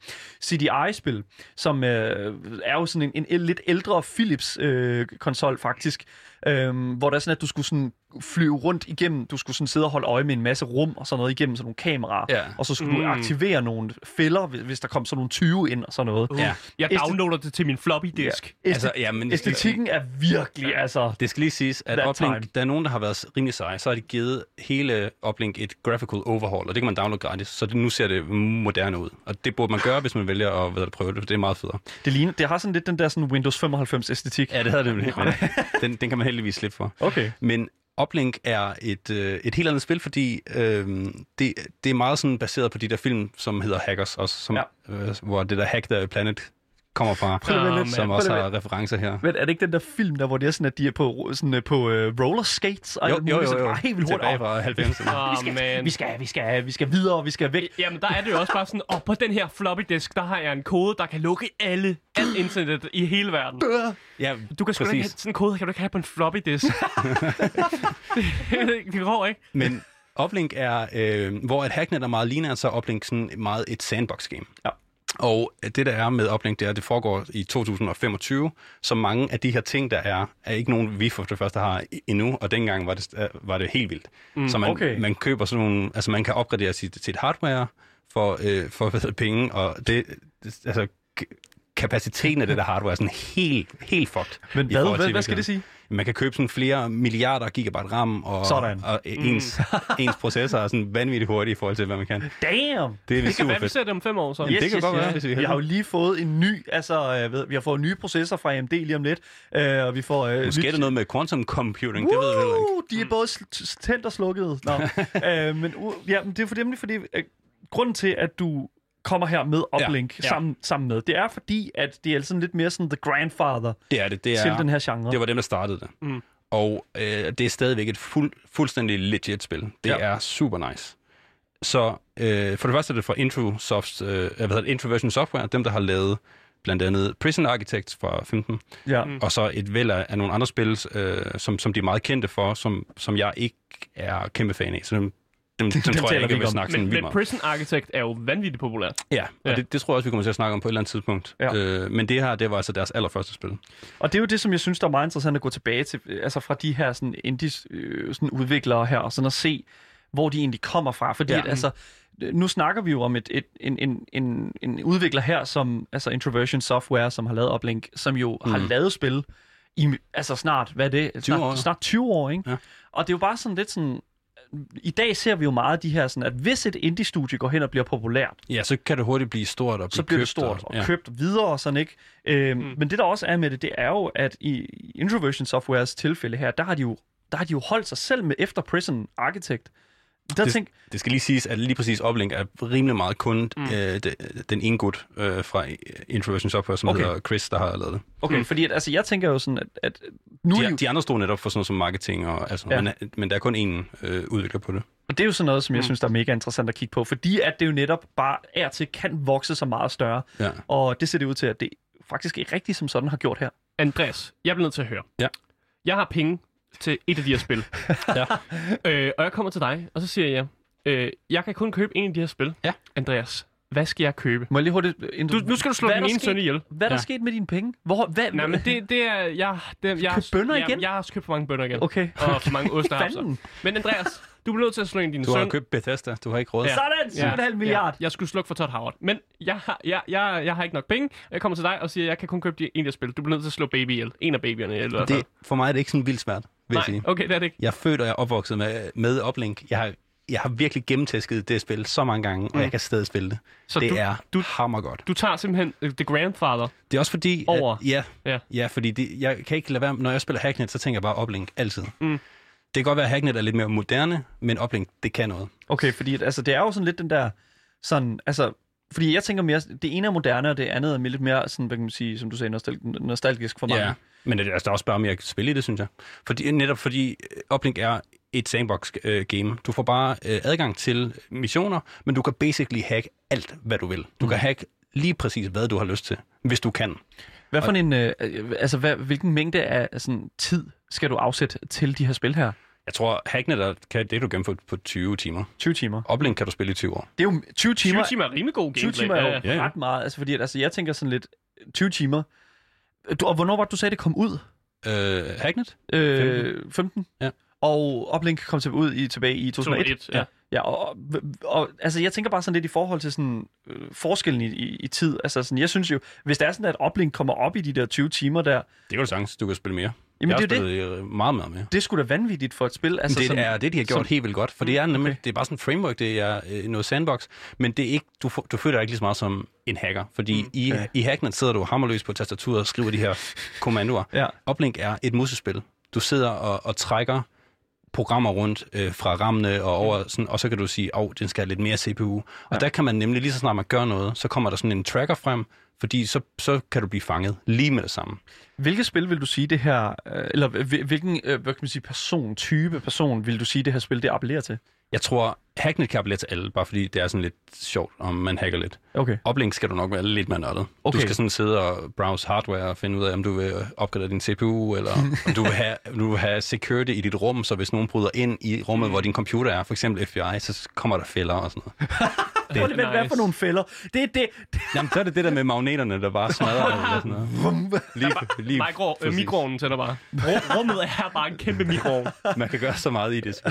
CDI-spil, som øh, er jo sådan en, en, en lidt ældre Philips-konsol, faktisk, øh, hvor der er sådan, at du skulle sådan flyve rundt igennem, du skulle sådan sidde og holde øje med en masse rum og sådan noget igennem sådan nogle kameraer, Ja. og så skulle mm. Du aktivere nogle fælder, hvis- hvis der kom sådan nogle 20 ind og sådan noget. Ja. Jeg downloader det til min floppy disk. Æste- Altså, ja, men det skal- æstetikken er virkelig, altså... Det skal lige siges, at Uplink, time. der er nogen, der har været rimelig seje, så har de givet hele Uplink et graphical overhaul, og det kan man downloade gratis, så det, nu ser det moderne ud. Og det burde man gøre, hvis man vælger at hvad, prøve det, for det er meget federe. Det, ligner, det har sådan lidt den der sådan Windows 95 æstetik. Ja, det havde det nemlig. [LAUGHS] den, den kan man heldigvis slippe for. Okay. Men Uplink er et, øh, et helt andet spil, fordi øh, det, det er meget sådan baseret på de der film, som hedder Hackers, også, som, Ja. øh, hvor det der Hack the Planet kommer fra, Prøv lige lidt. som Prøv også har referencer her. Men er det ikke den der film, der, hvor det er sådan, at de er på, sådan, øh, på uh, roller skates? Og Jo, jo, jo, jo. bare helt vildt Tilbage hurtigt. fra 90'erne. [LAUGHS] Åh, Vi skal, vi, skal, vi, skal, vi skal videre, vi skal væk. Jamen, der er det jo også bare sådan, åh, på den her floppy disk, der har jeg en kode, der kan lukke alle, alt internet i hele verden. Ja, Du kan sgu ikke have, sådan en kode, kan du ikke have på en floppy disk. det, [LAUGHS] det går ikke. Men Uplink er, øh, hvor et hacknet er meget lineært, så er Uplink sådan meget et sandbox-game. Ja. Og det, der er med Uplink, det er, at det foregår i 2025, så mange af de her ting, der er, er ikke nogen, vi for det første har endnu, og dengang var det, øh, var det helt vildt. Mm, så man, okay. man køber sådan nogle, altså man kan opgradere sit, sit hardware for, øh, for hvad penge, og det, det altså, kapaciteten af det der hardware er sådan helt, helt fucked. Men hvad, hvad, hvad skal det sige? Man kan købe sådan flere milliarder gigabyte RAM, og, Sådan. og ens, [LAUGHS] ens processor er sådan vanvittigt hurtig i forhold til, hvad man kan. Damn! Det er Det kan super være, vi fedt. ser det om fem år, så. Yes. det kan godt være, hvis vi er vi har jo lige fået en ny, altså, øh, ved, vi har fået en ny processor fra AMD lige om lidt, øh, og vi får... Øh, Måske er det noget med quantum computing, det ved jeg ikke. Woo! De er både sl- tændt og slukket. Nå. [LAUGHS] øh, men uh, ja, men det er for nemlig fordi, øh, grunden til, at du kommer her med Uplink ja, ja. Sammen, sammen med, det er fordi, at det er sådan lidt mere sådan the grandfather Det er det. Det, til er, den her genre. det var dem, der startede det. Mm. Og øh, det er stadigvæk et fuld, fuldstændig legit spil. Det Ja. er super nice. Så øh, for det første er det fra Introsoft, øh, hvad hedder det, Introversion Software, dem der har lavet blandt andet Prison Architect fra 15, ja. Mm. og så et væld af, af nogle andre spil, øh, som, som de er meget kendte for, som, som jeg ikke er kæmpe fan af. Så dem [LAUGHS] dem, dem, tror jeg ikke, vi jeg vil snakke sådan Men, vildt men. Prison Architect er jo vanvittigt populært. Ja, og Ja. Det, det tror jeg også, vi kommer til at snakke om på et eller andet tidspunkt. Ja. Øh, men det her, det var altså deres allerførste spil. Og det er jo det, som jeg synes, der er meget interessant at gå tilbage til, øh, altså fra de her sådan indies øh, sådan udviklere her, og sådan at se, hvor de egentlig kommer fra. Fordi Ja. at, altså, nu snakker vi jo om et, et, en, en, en, en udvikler her, som altså Introversion Software, som har lavet Uplink, som jo mm. har lavet spil i altså snart, hvad er det? 20 Snart, år. snart 20 år, ikke? Ja. Og det er jo bare sådan lidt sådan, i dag ser vi jo meget af de her, sådan, at hvis et indie-studie går hen og bliver populært, Ja, så kan det hurtigt blive stort og blive så bliver det købt stort og ja. købt videre og sådan ikke. Øhm, mm. Men det der også er med det, det er jo, at i i Introversion Softwares tilfælde her, der har de jo, der har de jo holdt sig selv med efter Prison Architect. Der Det- tænk, Det skal lige siges, at lige præcis Uplink er rimelig meget kun mm. øh, de, den ene gut øh, fra Introversion Software, som Okay. hedder Chris, der har lavet det. okay, mm. fordi at, altså, jeg tænker jo sådan, at, at nu er De, jo, de andre stod netop for sådan noget som marketing, og, altså, Ja. ja. men, men der er kun én øh, udvikler på det. og det er jo sådan noget, som jeg Mm. synes, der er mega interessant at kigge på, fordi at det jo netop bare er til kan vokse så meget større, Ja. og det ser det ud til, at det faktisk ikke rigtigt som sådan har gjort her. Andreas, jeg bliver nødt til at høre. Ja. Jeg har penge til et af de her spil. [LAUGHS] Ja. øh, og jeg kommer til dig, og så siger jeg, øh, jeg kan kun købe en af de her spil. Ja. Andreas, hvad skal jeg købe? Må jeg lige hurtigt... Du, nu skal du slå Hvad din der ene søn ihjel. Hvad er der Ja. sket med dine penge? Hvor, hvad, Nej, men det, det er... Jeg, det, jeg, købt bønner jeg, igen? Jeg har købt for mange bønder igen. Okay. Og for mange ostehapser. Fanden. Men Andreas, du bliver nødt til at slå en af dine Du har søn. købt Bethesda, du har ikke råd. Ja. Sådan! 7,5 milliard. Ja, jeg skulle slukke for Todd Howard. Men jeg har, jeg, jeg, jeg har ikke nok penge. Jeg kommer til dig og siger, at jeg kan kun købe de, en af de spil. Du bliver nødt til at slå baby ihjel. En af babyerne ihjel. i hvert fald. Det, for mig er det ikke sådan vildt svært, vil jeg Nej, sige. okay, det er det ikke. Jeg er født og jeg er opvokset med, med Uplink. Jeg har, jeg har virkelig gennemtæsket det spil så mange gange, og jeg kan stadig spille det. Så det du, er du, hammer godt. du tager simpelthen uh, The Grandfather. Det er også fordi... Over. At, ja, Ja. ja, fordi det, jeg kan ikke lade være... Når jeg spiller Hacknet, så tænker jeg bare Uplink altid. Mm. Det kan godt være, at Hacknet er lidt mere moderne, men Uplink, det kan noget. Okay, fordi at, altså, det er jo sådan lidt den der, sådan, altså, fordi jeg tænker mere, det ene er moderne, og det andet er lidt mere, sådan, hvad kan man sige, som du sagde, nostal- nostalgisk for mange. Ja, men det er altså, der er også bare mere at spille i det, synes jeg. Fordi, netop fordi øh, Uplink er et sandbox-game. Du får bare øh, adgang til missioner, men du kan basically hacke alt, hvad du vil. Du kan hacke lige præcis, hvad du har lyst til, hvis du kan. Hvad for en, øh, øh, altså, hvad, hvilken mængde af sådan, tid skal du afsætte til de her spil her? Jeg tror, Hacknet er, kan, det du gennemføre på 20 timer. 20 timer. Uplink kan du spille i 20 år. Det er jo 20 timer. 20 timer er rimelig god 20 gameplay. timer er jo Ja, ja. ret meget, altså fordi altså, jeg tænker sådan lidt, 20 timer. Du, og hvornår var det, du sagde, det kom ud? Øh, Hacknet? Øh, 15? Ja. Og Uplink kom til ud i, tilbage i 2001? 2001, ja. Ja, og, og, og altså, jeg tænker bare sådan lidt i forhold til sådan, øh, forskellen i, i, i tid. Altså, sådan, jeg synes jo, hvis det er sådan, at Uplink kommer op i de der 20 timer der, Det kan du sagtens. Du kan spille mere. Jamen, jeg det er har det. meget, meget mere. det skulle da vanvittigt for et spil. Altså, det sådan, er det, de har gjort som- helt vildt godt, for det er nemlig, okay. det er bare sådan en framework, det er øh, noget sandbox, men det er ikke, du, du føler dig ikke lige så meget som en hacker, fordi mm, i, ja. i Hacknet sidder du hammerløs på tastaturet og skriver de her [LAUGHS] kommandoer. Ja. Uplink er et musespil. Du sidder og, og trækker programmer rundt øh, fra rammene og over, sådan, og så kan du sige, at oh, den skal have lidt mere CPU. Og Ja. der kan man nemlig, lige så snart man gør noget, så kommer der sådan en tracker frem, fordi så, så kan du blive fanget lige med det samme. Hvilket spil vil du sige det her, øh, eller hvil- hvilken øh, hvad kan man sige, person, type person, vil du sige det her spil, det appellerer til? Jeg tror, Hacknet kan appellere til alle, bare fordi det er sådan lidt sjovt, om man hacker lidt. Okay. Uplink skal du nok være lidt mere nørdet. Okay. Du skal sådan sidde og browse hardware og finde ud af, om du vil opgradere din CPU, eller [LAUGHS] om du vil, have, du vil have security i dit rum, så hvis nogen bryder ind i rummet, hvor din computer er, for eksempel FBI, så kommer der fælder og sådan noget. [LAUGHS] Prøv lige, hvad, hvad for nogle fælder? Det er det. Jamen, så er det det der med magneterne, der bare smadrer og sådan noget. Lige, lige, Mikro, øh, mikroovnen tænder bare. Ru- Rummet er bare en kæmpe mikroovn. Man kan gøre så meget i det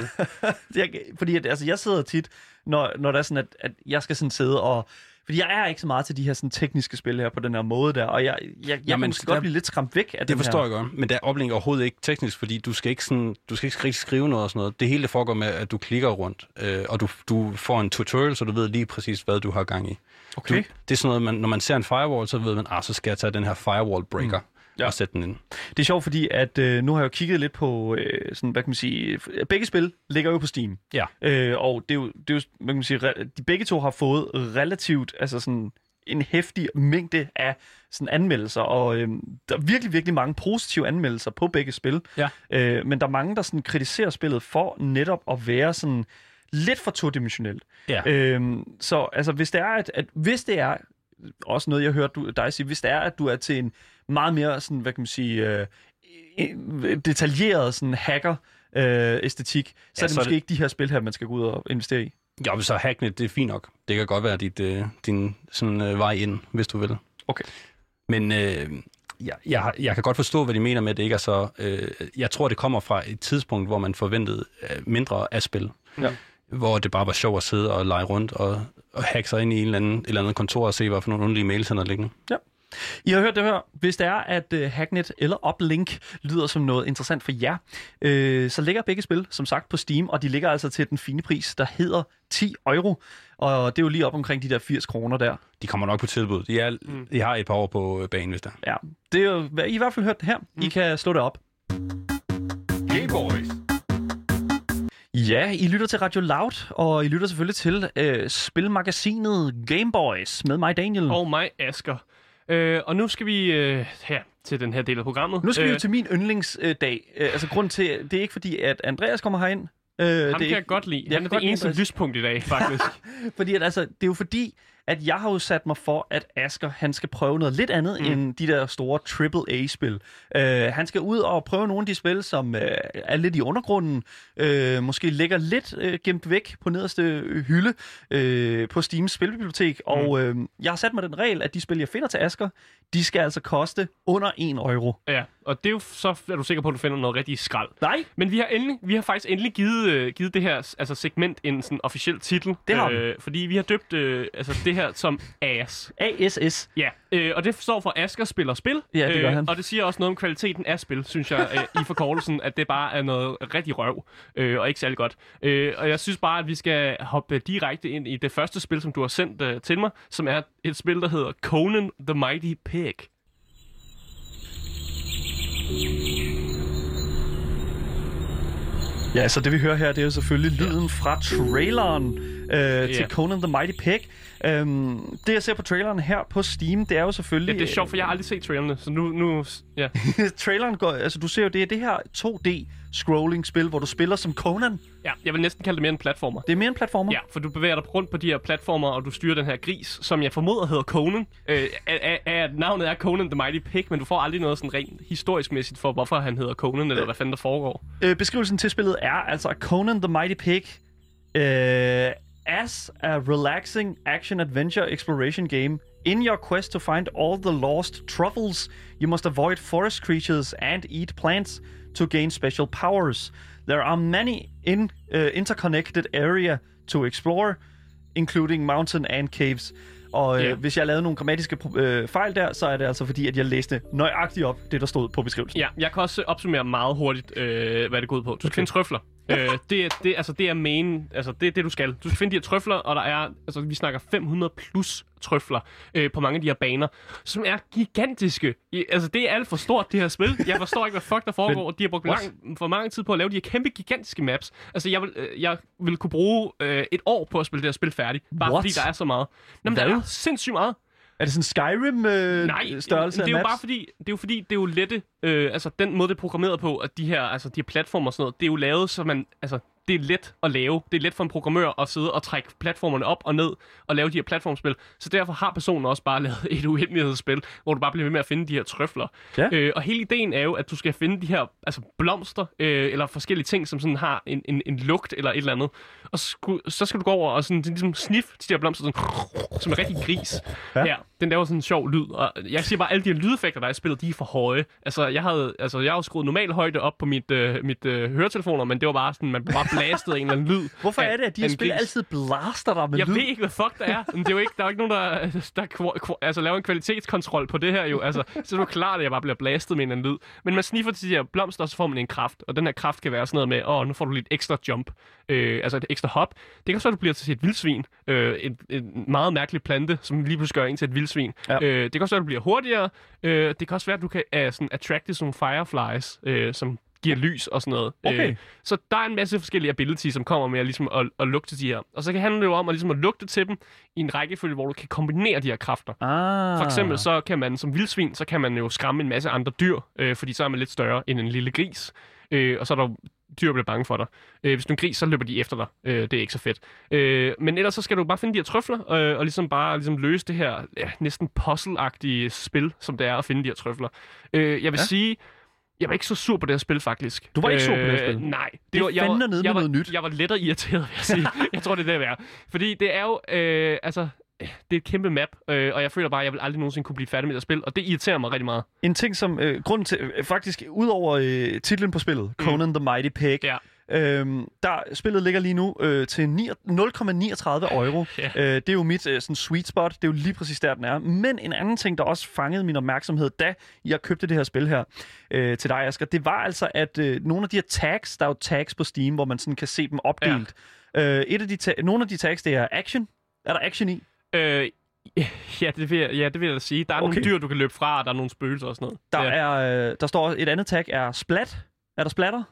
jeg, [LAUGHS] fordi at, altså, jeg sidder tit, når, når der er sådan, at, at jeg skal sådan sidde og... Fordi jeg er ikke så meget til de her sådan, tekniske spil her på den her måde der, og jeg, jeg, jeg Jamen, kan måske der- godt blive lidt skræmt væk af Det den forstår her. jeg godt, men der er Uplink overhovedet ikke teknisk, fordi du skal ikke, sådan, du skal ikke rigtig skrive noget og sådan noget. Det hele det foregår med, at du klikker rundt, øh, og du, du får en tutorial, så du ved lige præcis, hvad du har gang i. Okay. Du, det er sådan noget, man, når man ser en firewall, så ved man, ah, så skal jeg tage den her firewall breaker mm. Ja. og sætte den ind. Det er sjovt, fordi at øh, nu har jeg jo kigget lidt på, øh, sådan, hvad kan man sige, begge spil ligger jo på Steam. Ja. Øh, og det er jo, det er jo hvad kan man sige, de begge to har fået relativt, altså sådan en hæftig mængde af sådan anmeldelser, og øh, der er virkelig, virkelig mange positive anmeldelser på begge spil. Ja. Øh, men der er mange, der sådan kritiserer spillet for netop at være sådan lidt for todimensionelt. Ja. Øhm, så altså, hvis det er, at, at hvis det er, også noget, jeg hørte du, dig sige, hvis det er, at du er til en meget mere, sådan, hvad kan man sige, øh, en detaljeret sådan hacker, øh, æstetik, så Ja, er det så måske det- ikke de her spil her, man skal gå ud og investere i. Jo, så Hacknet, det er fint nok. Det kan godt være dit, øh, din sådan, øh, vej ind, hvis du vil. Okay. Men øh, jeg, jeg, jeg kan godt forstå, hvad de mener med, at det ikke er så... Øh, jeg tror, det kommer fra et tidspunkt, hvor man forventede øh, mindre af spil. Ja. Hvor det bare var sjovt at sidde og lege rundt og, og hacke sig ind i en eller anden, et eller andet kontor og se, hvad for nogle underlige mails, han har liggende. I har hørt det her. Hvis det er, at uh, Hacknet eller Uplink lyder som noget interessant for jer, øh, så ligger begge spil, som sagt, på Steam, og de ligger altså til den fine pris, der hedder 10 euro. Og det er jo lige op omkring de der 80 kroner der. De kommer nok på tilbud. De, er, mm. de har et par år på øh, banen, hvis der. Ja, det er jo, hvad I i hvert fald hørt det her. I kan slå det op. Gameboys. Ja, I lytter til Radio Loud, og I lytter selvfølgelig til øh, spilmagasinet Gameboys med mig, Daniel. Og mig, Asker. Øh, og nu skal vi øh, her til den her del af programmet. Nu skal vi jo Øh, til min yndlingsdag. Øh, altså grund til, det er ikke fordi, at Andreas kommer herind. Øh, det Ham kan ikke, jeg godt lide. Jeg Han er det eneste lyspunkt i dag, faktisk. [LAUGHS] Fordi at, altså, det er jo fordi, at jeg har jo sat mig for, at Asker han skal prøve noget lidt andet mm. end de der store AAA-spil. Uh, han skal ud og prøve nogle af de spil, som uh, er lidt i undergrunden, uh, måske ligger lidt uh, gemt væk på nederste øh, hylde uh, på Steams spilbibliotek. Mm. Og uh, jeg har sat mig den regel, at de spil, jeg finder til Asker, de skal altså koste under 1 euro. ja, og det er jo så er du sikker på, at du finder noget rigtig skrald. Nej, Men vi har, endelig, vi har faktisk endelig givet, øh, givet det her altså segment en sådan officiel titel. Det har øh, Fordi vi har døbt øh, altså det her som AS. ASS. Ja, øh, og det står for Asker spiller spil. Øh, Ja, det gør han. Og det siger også noget om kvaliteten af spil, synes jeg, øh, i forkortelsen, at det bare er noget rigtig røv, øh, og ikke særlig godt. Øh, og jeg synes bare, at vi skal hoppe direkte ind i det første spil, som du har sendt øh, til mig, som er et spil, der hedder Conan the Mighty Pig. Ja, så det vi hører her, det er jo selvfølgelig lyden fra traileren øh, til Ja. Conan the Mighty Pig. Øhm, det jeg ser på traileren her på Steam, det er jo selvfølgelig... Ja, det er sjovt, for jeg har aldrig set trailerne, så nu, nu ja. [LAUGHS] traileren går, altså du ser jo, det er det her 2D scrolling spil, hvor du spiller som Conan. ja, jeg vil næsten kalde det mere en platformer. Det er mere en platformer. Ja, for du bevæger dig rundt på de her platformer, og du styrer den her gris, som jeg formoder hedder Conan. Øh, af, af, at navnet er Conan the Mighty Pig, men du får aldrig noget sådan rent historisk mæssigt for, hvorfor han hedder Conan, eller hvad fanden der foregår. Øh, beskrivelsen til spillet er altså Conan the Mighty Pig øh, as a relaxing action-adventure exploration game. In your quest to find all the lost truffles, you must avoid forest creatures and eat plants to gain special powers. There are many in, uh, interconnected area to explore, including mountain and caves. Og øh, Ja. hvis jeg lavede nogle grammatiske øh, fejl der, så er det altså fordi, at jeg læste nøjagtigt op det, der stod på beskrivelsen. Ja, jeg kan også opsummere meget hurtigt, øh, hvad det går ud på. Du skal okay. finde trøfler. Øh, det, er, det, altså, det er main, altså det er det, du skal. Du skal finde de her trøfler, og der er, altså vi snakker 500 plus trøfler øh, på mange af de her baner, som er gigantiske. I, altså det er alt for stort, det her spil. Jeg forstår ikke, hvad fuck der foregår. de har brugt lang, for mange tid på at lave de her kæmpe, gigantiske maps. Altså jeg vil, øh, jeg vil kunne bruge øh, et år på at spille det her spil færdigt, bare What? fordi der er så meget. Nå, men der er sindssygt meget. Er det sådan Skyrim øh, Nej, størrelse det er jo maps? bare fordi, det er jo fordi, det er jo lette, øh, altså den måde, det er programmeret på, at de her, altså de her platformer og sådan noget, det er jo lavet, så man, altså det er let at lave. Det er let for en programmør at sidde og trække platformerne op og ned og lave de her platformspil. Så derfor har personen også bare [LAUGHS] lavet et uendelighedsspil, hvor du bare bliver ved med at finde de her trøfler. Ja. Øh, og hele ideen er jo, at du skal finde de her altså blomster øh, eller forskellige ting, som sådan har en, en, en lugt eller et eller andet. Og sku, så skal du gå over og sådan, ligesom sniffe de her blomster, sådan, som en rigtig gris. Ja. Ja. den laver sådan en sjov lyd. Og jeg siger bare, at alle de her lydeffekter, der er i spillet, de er for høje. Altså, jeg havde, altså, jeg har jo skruet normal højde op på mit, øh, mit øh, høretelefoner, men det var bare sådan, man bare blastet en eller anden lyd. Hvorfor af- er det, at de her spil gris. altid blaster dig med Jeg lyd? ved ikke, hvad fuck der er. Men det er jo ikke, der er jo ikke nogen, der, der kvo- kvo- altså, laver en kvalitetskontrol på det her jo. Altså, så er det klart, at jeg bare bliver blastet med en eller anden lyd. Men man sniffer til de her blomster, og så får man en kraft. Og den her kraft kan være sådan noget med, åh, nu får du lidt ekstra jump. Øh, altså et ekstra hop. Det kan også være, at du bliver til et vildsvin. Øh, en, en meget mærkelig plante, som lige pludselig gør en til et vildsvin. Ja. Øh, det kan også være, at du bliver hurtigere. Øh, det kan også være, at du kan uh, sådan attracte sådan nogle fireflies, øh, som giver lys og sådan noget. Okay. Øh, så der er en masse forskellige abilities, som kommer med at, ligesom at, at lugte de her. Og så kan handle det jo om at, ligesom at lugte til dem i en rækkefølge, hvor du kan kombinere de her kræfter. Ah. For eksempel så kan man som vildsvin, så kan man jo skræmme en masse andre dyr, øh, fordi så er man lidt større end en lille gris. Øh, og så er der dyr, bliver bange for dig. Øh, hvis du er en gris, så løber de efter dig. Øh, det er ikke så fedt. Øh, men ellers så skal du bare finde de her trøfler, øh, og ligesom bare ligesom løse det her ja, næsten puzzle-agtige spil, som det er at finde de her trøfler. Øh, jeg vil ja. sige, Jeg var ikke så sur på det her spil, faktisk. Øh, Du var ikke sur på det her spil? Nej. Det jeg fandme var, jeg med var, noget nyt. Jeg var lettere irriteret, vil jeg sige. [LAUGHS] jeg tror, det er det, jeg er. Fordi det er jo, øh, altså, det er et kæmpe map, øh, og jeg føler bare, at jeg vil aldrig nogensinde kunne blive færdig med det spil, og det irriterer mig rigtig meget. En ting, som... Øh, grunden til... Øh, faktisk, udover øh, titlen på spillet, Conan the Mighty Pig, Ja. Øhm, der, spillet ligger lige nu øh, til ni- 0,39 euro. [LAUGHS] Ja. øh, det er jo mit øh, sådan sweet spot. Det er jo lige præcis der, den er. Men en anden ting, der også fangede min opmærksomhed, da jeg købte det her spil her øh, til dig, Asger, det var altså, at øh, nogle af de her tags, der er jo tags på Steam, hvor man sådan kan se dem opdelt. Ja. Øh, et af de ta- nogle af de tags, det er action. Er der action i? Øh, ja, det vil jeg, ja, det vil jeg da sige. Der er. Okay. nogle dyr, du kan løbe fra, og der er nogle spøgelser og sådan noget. Der, ja. er, øh, der står et andet tag, er splat. Er der splatter?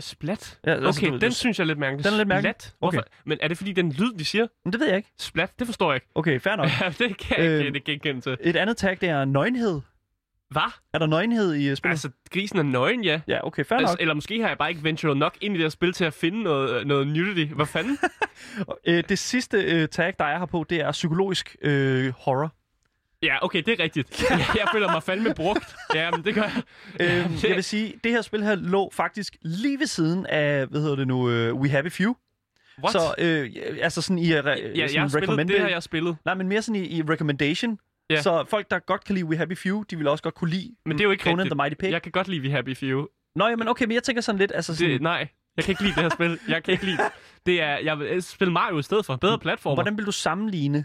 Splat? Ja, altså, Okay, du- den du- synes jeg er lidt mærkelig. Den er lidt mærkelig? Splat? Hvorfor? Men er det fordi, den lyd, de siger? Men det ved jeg ikke. Splat? Det forstår jeg ikke. Okay, fair nok. [LAUGHS] Ja, det kan jeg Øh, ikke til. Et andet tag, det er nøgenhed. Hvad? Er der nøgenhed i øh, spillet? Altså, grisen er nøgen, ja. Ja, okay, fair Altså, nok. eller måske har jeg bare ikke venturet nok ind i det her spil til at finde noget, noget nudity. Hvad fanden? [LAUGHS] Øh, det sidste øh, tag, der er her på, det er psykologisk øh, horror. Ja, okay, det er rigtigt. [LAUGHS] Jeg, jeg føler mig fandme brugt. Ja, men det gør jeg. [LAUGHS] Øh, det- jeg vil sige, det her spil her lå faktisk lige ved siden af, hvad hedder det nu, øh, We a Few. What? Så øh, altså sådan i uh, ja, sådan jeg har spillet, recommended- det har jeg spillet. Nej, men mere sådan i, i recommendation. Ja. Så folk, der godt kan lide We Happy Few, de vil også godt kunne lide Men det er jo ikke Conan rigtigt. the Mighty Pig. Jeg kan godt lide We Happy Few. Nå, men okay, men jeg tænker sådan lidt, altså sådan, Det, nej, jeg kan ikke lide det her spil. Jeg kan ikke lide det. [LAUGHS] det. er, jeg vil spille Mario i stedet for. Bedre platformer. hvordan vil du sammenligne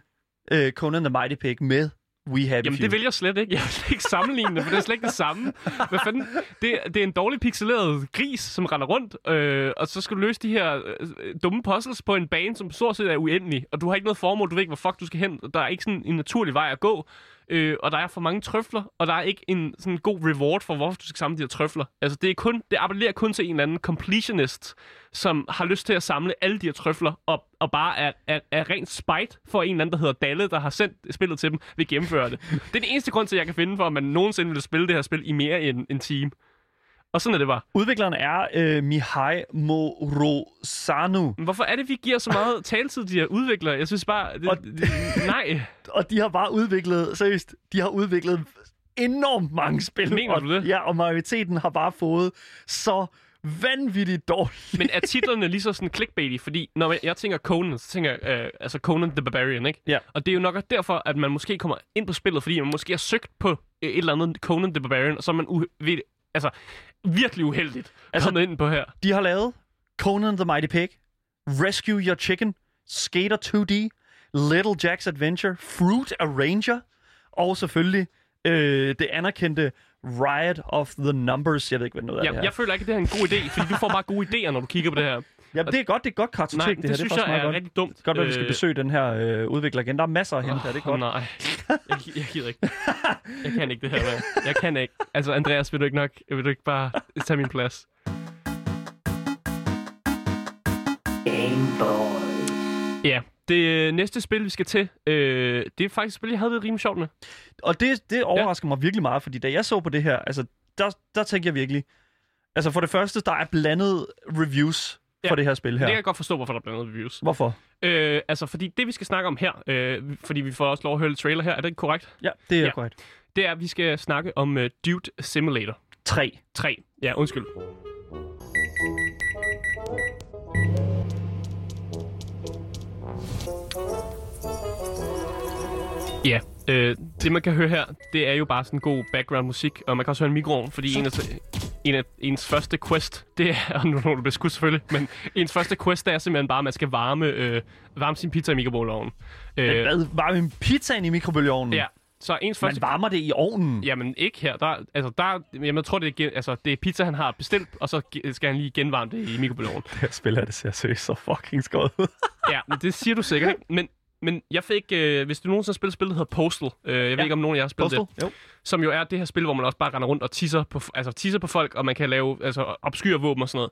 øh, Conan the Mighty Pig med We Happy Jamen, Few? det vil jeg slet ikke. Jeg vil slet ikke sammenligne det, for det er slet ikke det samme. Hvad fanden? Det, det er en dårlig pixeleret gris, som render rundt, øh, og så skal du løse de her øh, dumme puzzles på en bane, som stort set er uendelig, og du har ikke noget formål, du ved ikke, hvor fuck du skal hen. Der er ikke sådan en naturlig vej at gå, øh, og der er for mange trøfler, og der er ikke en sådan god reward for, hvorfor du skal samle de her trøfler. Altså, det, er kun, det appellerer kun til en eller anden completionist, som har lyst til at samle alle de her trøfler, og, og bare er, er, er rent spite for en eller anden, der hedder Dalle, der har sendt spillet til dem, vil gennemføre det. Det er den eneste grund til, at jeg kan finde for, at man nogensinde vil spille det her spil i mere end en time. Og sådan er det bare. Udvikleren er øh, Mihai Morosanu, Men hvorfor er det, vi giver så meget [LAUGHS] taletid til de her udviklere? Jeg synes bare... Det, Og- det, [LAUGHS] nej. og de har bare udviklet, seriøst, de har udviklet enormt mange spil. Mener og, du det? Ja, og majoriteten har bare fået så vanvittigt dårligt. Men er [LAUGHS] titlerne lige så sådan clickbaity? Fordi når jeg- tænker Conan, så tænker jeg øh, altså Conan the Barbarian, ikke? Ja. Og det er jo nok derfor, at man måske kommer ind på spillet, fordi man måske har søgt på øh, et eller andet Conan the Barbarian, og så er man u- ved, altså, virkelig uheldigt Altså- kommet ind på her. De har lavet Conan the Mighty Pig, Rescue Your Chicken, Skater 2D, Little Jack's Adventure, Fruit Arranger, og selvfølgelig øh, det anerkendte Riot of the Numbers. Jeg ved ikke, hvad noget af det her. jeg føler ikke, at det er en god idé, fordi du får bare gode idéer, når du kigger på det her. Ja, det er godt, det er godt kartotek, Nej, det, det, her. synes det er jeg er godt. rigtig dumt. Godt, at vi skal Øh, besøge den her øh, udvikler igen. Der er masser at hente her, det er godt. Nej, jeg, jeg gider ikke. Jeg kan ikke det her, mand. Jeg kan ikke. Altså, Andreas, vil du ikke nok, vil du ikke bare tage min plads? Ja, det øh, næste spil, vi skal til, øh, det er faktisk et spil, jeg havde det rimelig sjovt med. Og det, det overrasker mig virkelig meget, fordi da jeg så på det her, altså, der, der tænkte jeg virkelig... Altså for det første, der er blandet reviews Ja, for det her spil her. Det kan jeg godt forstå, hvorfor der er blandet reviews. Hvorfor? Øh, altså, fordi det, vi skal snakke om her, øh, fordi vi får også lov at høre trailer her, er det ikke korrekt? Ja, det er Ja. ja. korrekt. Det er, at vi skal snakke om uh, Dude Simulator 3. 3. Ja, undskyld. Ja, øh, det man kan høre her, det er jo bare sådan god background musik, og man kan også høre en mikroovn, fordi en af, en af ens første quest, det er, og nu er du bliver skudt selvfølgelig, men ens første quest, det er simpelthen bare, at man skal varme, øh, varme sin pizza i mikrobølgeovnen. Øh, Hvad? Varme en pizzaen i mikrobølgeovnen? ja, så ens første Man varmer det i ovnen? Jamen, ikke her. Der, altså, der, jamen, jeg tror, det er, altså, det er pizza, han har bestilt, og så skal han lige genvarme det i mikrobølgeovnen. [LAUGHS] Det her spil her, det ser seriøst så fucking ud. ja, men det siger du sikkert, ikke? Men, men jeg fik, øh, hvis du nogensinde har spillet spil, der hedder Postal, øh, jeg ved Ja. ikke, om nogen af jer har spillet Postal? det, Jo. som jo er det her spil, hvor man også bare render rundt og tisser på, altså, tisser på folk, og man kan lave altså, obskyre våben og sådan noget.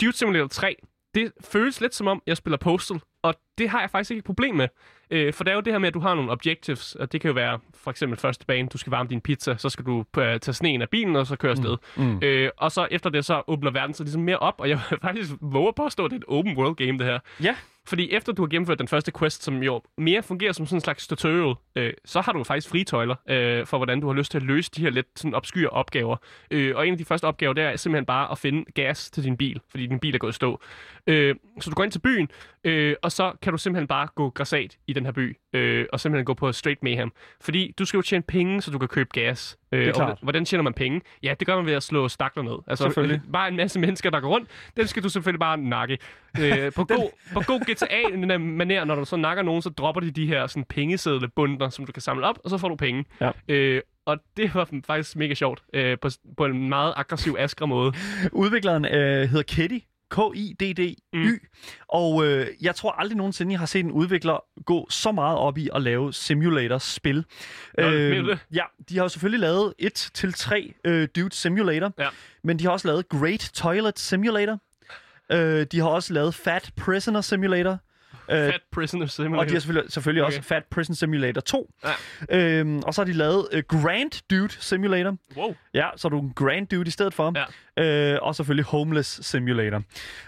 Dude Simulator 3, det føles lidt som om, jeg spiller Postal, og det har jeg faktisk ikke et problem med. Øh, for det er jo det her med, at du har nogle objectives, og det kan jo være for eksempel første bane, du skal varme din pizza, så skal du øh, tage sneen af bilen, og så køre afsted. Mm. Øh, og så efter det, så åbner verden sig ligesom mere op, og jeg vil [LAUGHS] faktisk våge at påstå, at det er et open world game, det her. Ja. Fordi efter du har gennemført den første quest, som jo mere fungerer som sådan en slags tutorial, øh, så har du faktisk fritøjler øh, for, hvordan du har lyst til at løse de her lidt sådan obskyre opgaver. Øh, og en af de første opgaver, det er simpelthen bare at finde gas til din bil, fordi din bil er gået i stå. Øh, så du går ind til byen, øh, og så kan du simpelthen bare gå græsat i den her by, øh, og simpelthen gå på straight mayhem. Fordi du skal jo tjene penge, så du kan købe gas. Øh, Det er og klart. hvordan tjener man penge? Ja, det gør man ved at slå stakler ned. Altså, Selvfølgelig. [LAUGHS] Bare en masse mennesker, der går rundt, dem skal du selvfølgelig bare nakke. Øh, [LAUGHS] på, god, på god GTA-manér, når du så nakker nogen, så dropper de de her sådan, pengesedlebundner, som du kan samle op, og så får du penge. Ja. Øh, og det var faktisk mega sjovt, øh, på, på en meget aggressiv askre måde. Udvikleren øh, hedder Kitty. K-I-D-D-Y. Mm. Og øh, jeg tror aldrig nogensinde, jeg har set en udvikler gå så meget op i at lave simulator-spil. Nå, du det? ja, de har jo selvfølgelig lavet 1-3 øh, Dude Simulator, Ja. men de har også lavet Great Toilet Simulator. Øh, de har også lavet Fat Prisoner Simulator. Øh, Fat Prisoner Simulator. og de har selvfølgelig, selvfølgelig okay. Også Fat Prison Simulator 2. Ja. Øhm, og så har de lavet øh, Grand Dude Simulator. Wow. Ja, så er du en Grand Dude i stedet for. Ja. Øh, og selvfølgelig Homeless Simulator.